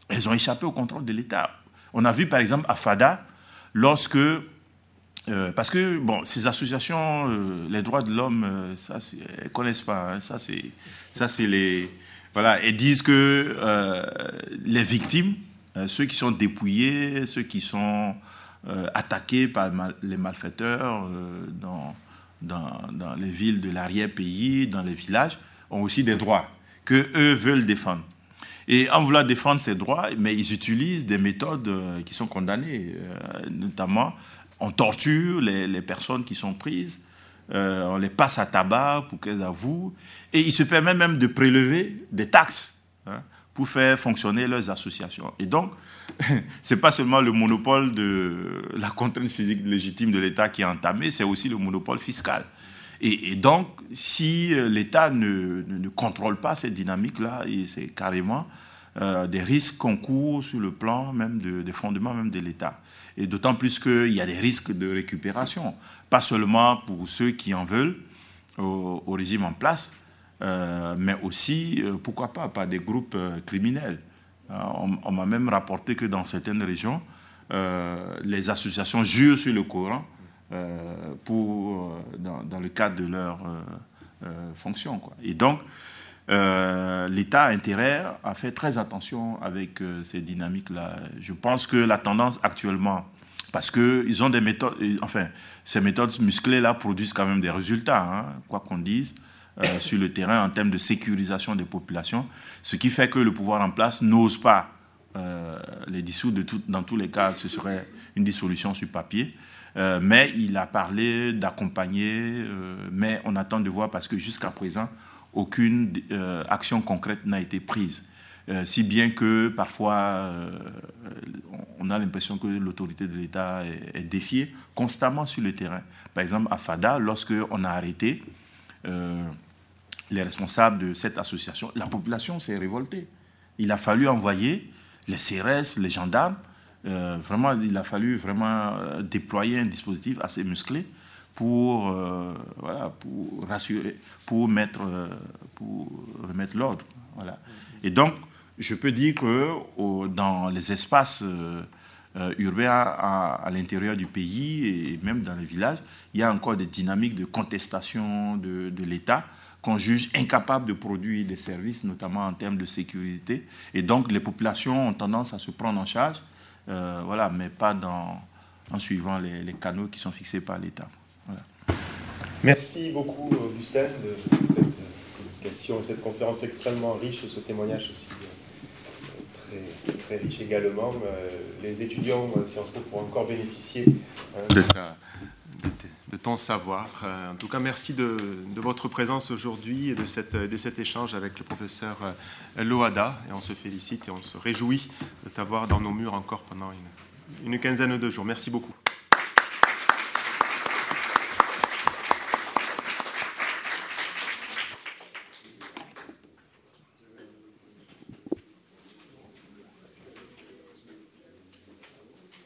Speaker 2: elles ont échappé au contrôle de l'État. On a vu par exemple à Fada, lorsque euh, parce que bon, ces associations, euh, les droits de l'homme, euh, ça, connaissent pas. Hein. ça, c'est les, voilà, elles disent que les victimes, ceux qui sont dépouillés, ceux qui sont attaqués par les malfaiteurs dans, dans, les villes de l'arrière-pays, dans les villages, ont aussi des droits que eux veulent défendre. Et en voulant défendre ces droits, mais ils utilisent des méthodes qui sont condamnées, notamment on torture les, personnes qui sont prises, euh, on les passe à tabac pour qu'elles avouent, et ils se permettent même de prélever des taxes hein, faire fonctionner leurs associations. Et donc, c'est pas seulement le monopole de la contrainte physique légitime de l'État qui est entamé, c'est aussi le monopole fiscal. Et, donc, si euh, l'État ne, contrôle pas cette dynamique-là, c'est carrément euh, des risques qu'on court sur le plan même des fondements même de l'État. Et d'autant plus qu'il y a des risques de récupération, pas seulement pour ceux qui en veulent au, régime en place, euh, mais aussi, euh, pourquoi pas, par des groupes euh, criminels. on, m'a même rapporté que dans certaines régions, les associations jurent sur le Coran pour, dans, le cadre de leur fonction. Quoi. Et donc, l'État a intérêt à faire très attention avec ces dynamiques-là. Je pense que la tendance actuellement parce qu'ils ont des méthodes, enfin, ces méthodes musclées-là produisent quand même des résultats, hein, quoi qu'on dise, euh, sur le terrain en termes de sécurisation des populations, ce qui fait que le pouvoir en place n'ose pas euh, les dissoudre. dans tous les cas, ce serait une dissolution sur papier. Euh, mais il a parlé d'accompagner, mais on attend de voir parce que jusqu'à présent, aucune action concrète n'a été prise. Si bien que parfois on a l'impression que l'autorité de l'État est, défiée constamment sur le terrain. Par exemple, à Fada, lorsqu'on a arrêté les responsables de cette association, la population s'est révoltée. Il a fallu envoyer les CRS, les gendarmes. vraiment, il a fallu vraiment déployer un dispositif assez musclé pour, voilà, pour rassurer, pour, mettre, pour remettre l'ordre. Voilà. Et donc, je peux dire que dans les espaces euh, euh, urbains à, l'intérieur du pays et même dans les villages, il y a encore des dynamiques de contestation de, l'État qu'on juge incapable de produire des services, notamment en termes de sécurité. Et donc les populations ont tendance à se prendre en charge, euh, voilà, mais pas dans, en suivant les, canaux qui sont fixés par l'État.
Speaker 1: Merci beaucoup, Augustin, de cette question, cette conférence extrêmement riche et ce témoignage aussi très, riche également. Euh, les étudiants Sciences Po pourront encore bénéficier hein, de, ton savoir. Euh, en tout cas, merci de, votre présence aujourd'hui et de, de cet échange avec le professeur euh, Loada. Et on se félicite et on se réjouit de t'avoir dans nos murs encore pendant une quinzaine de jours. Merci beaucoup.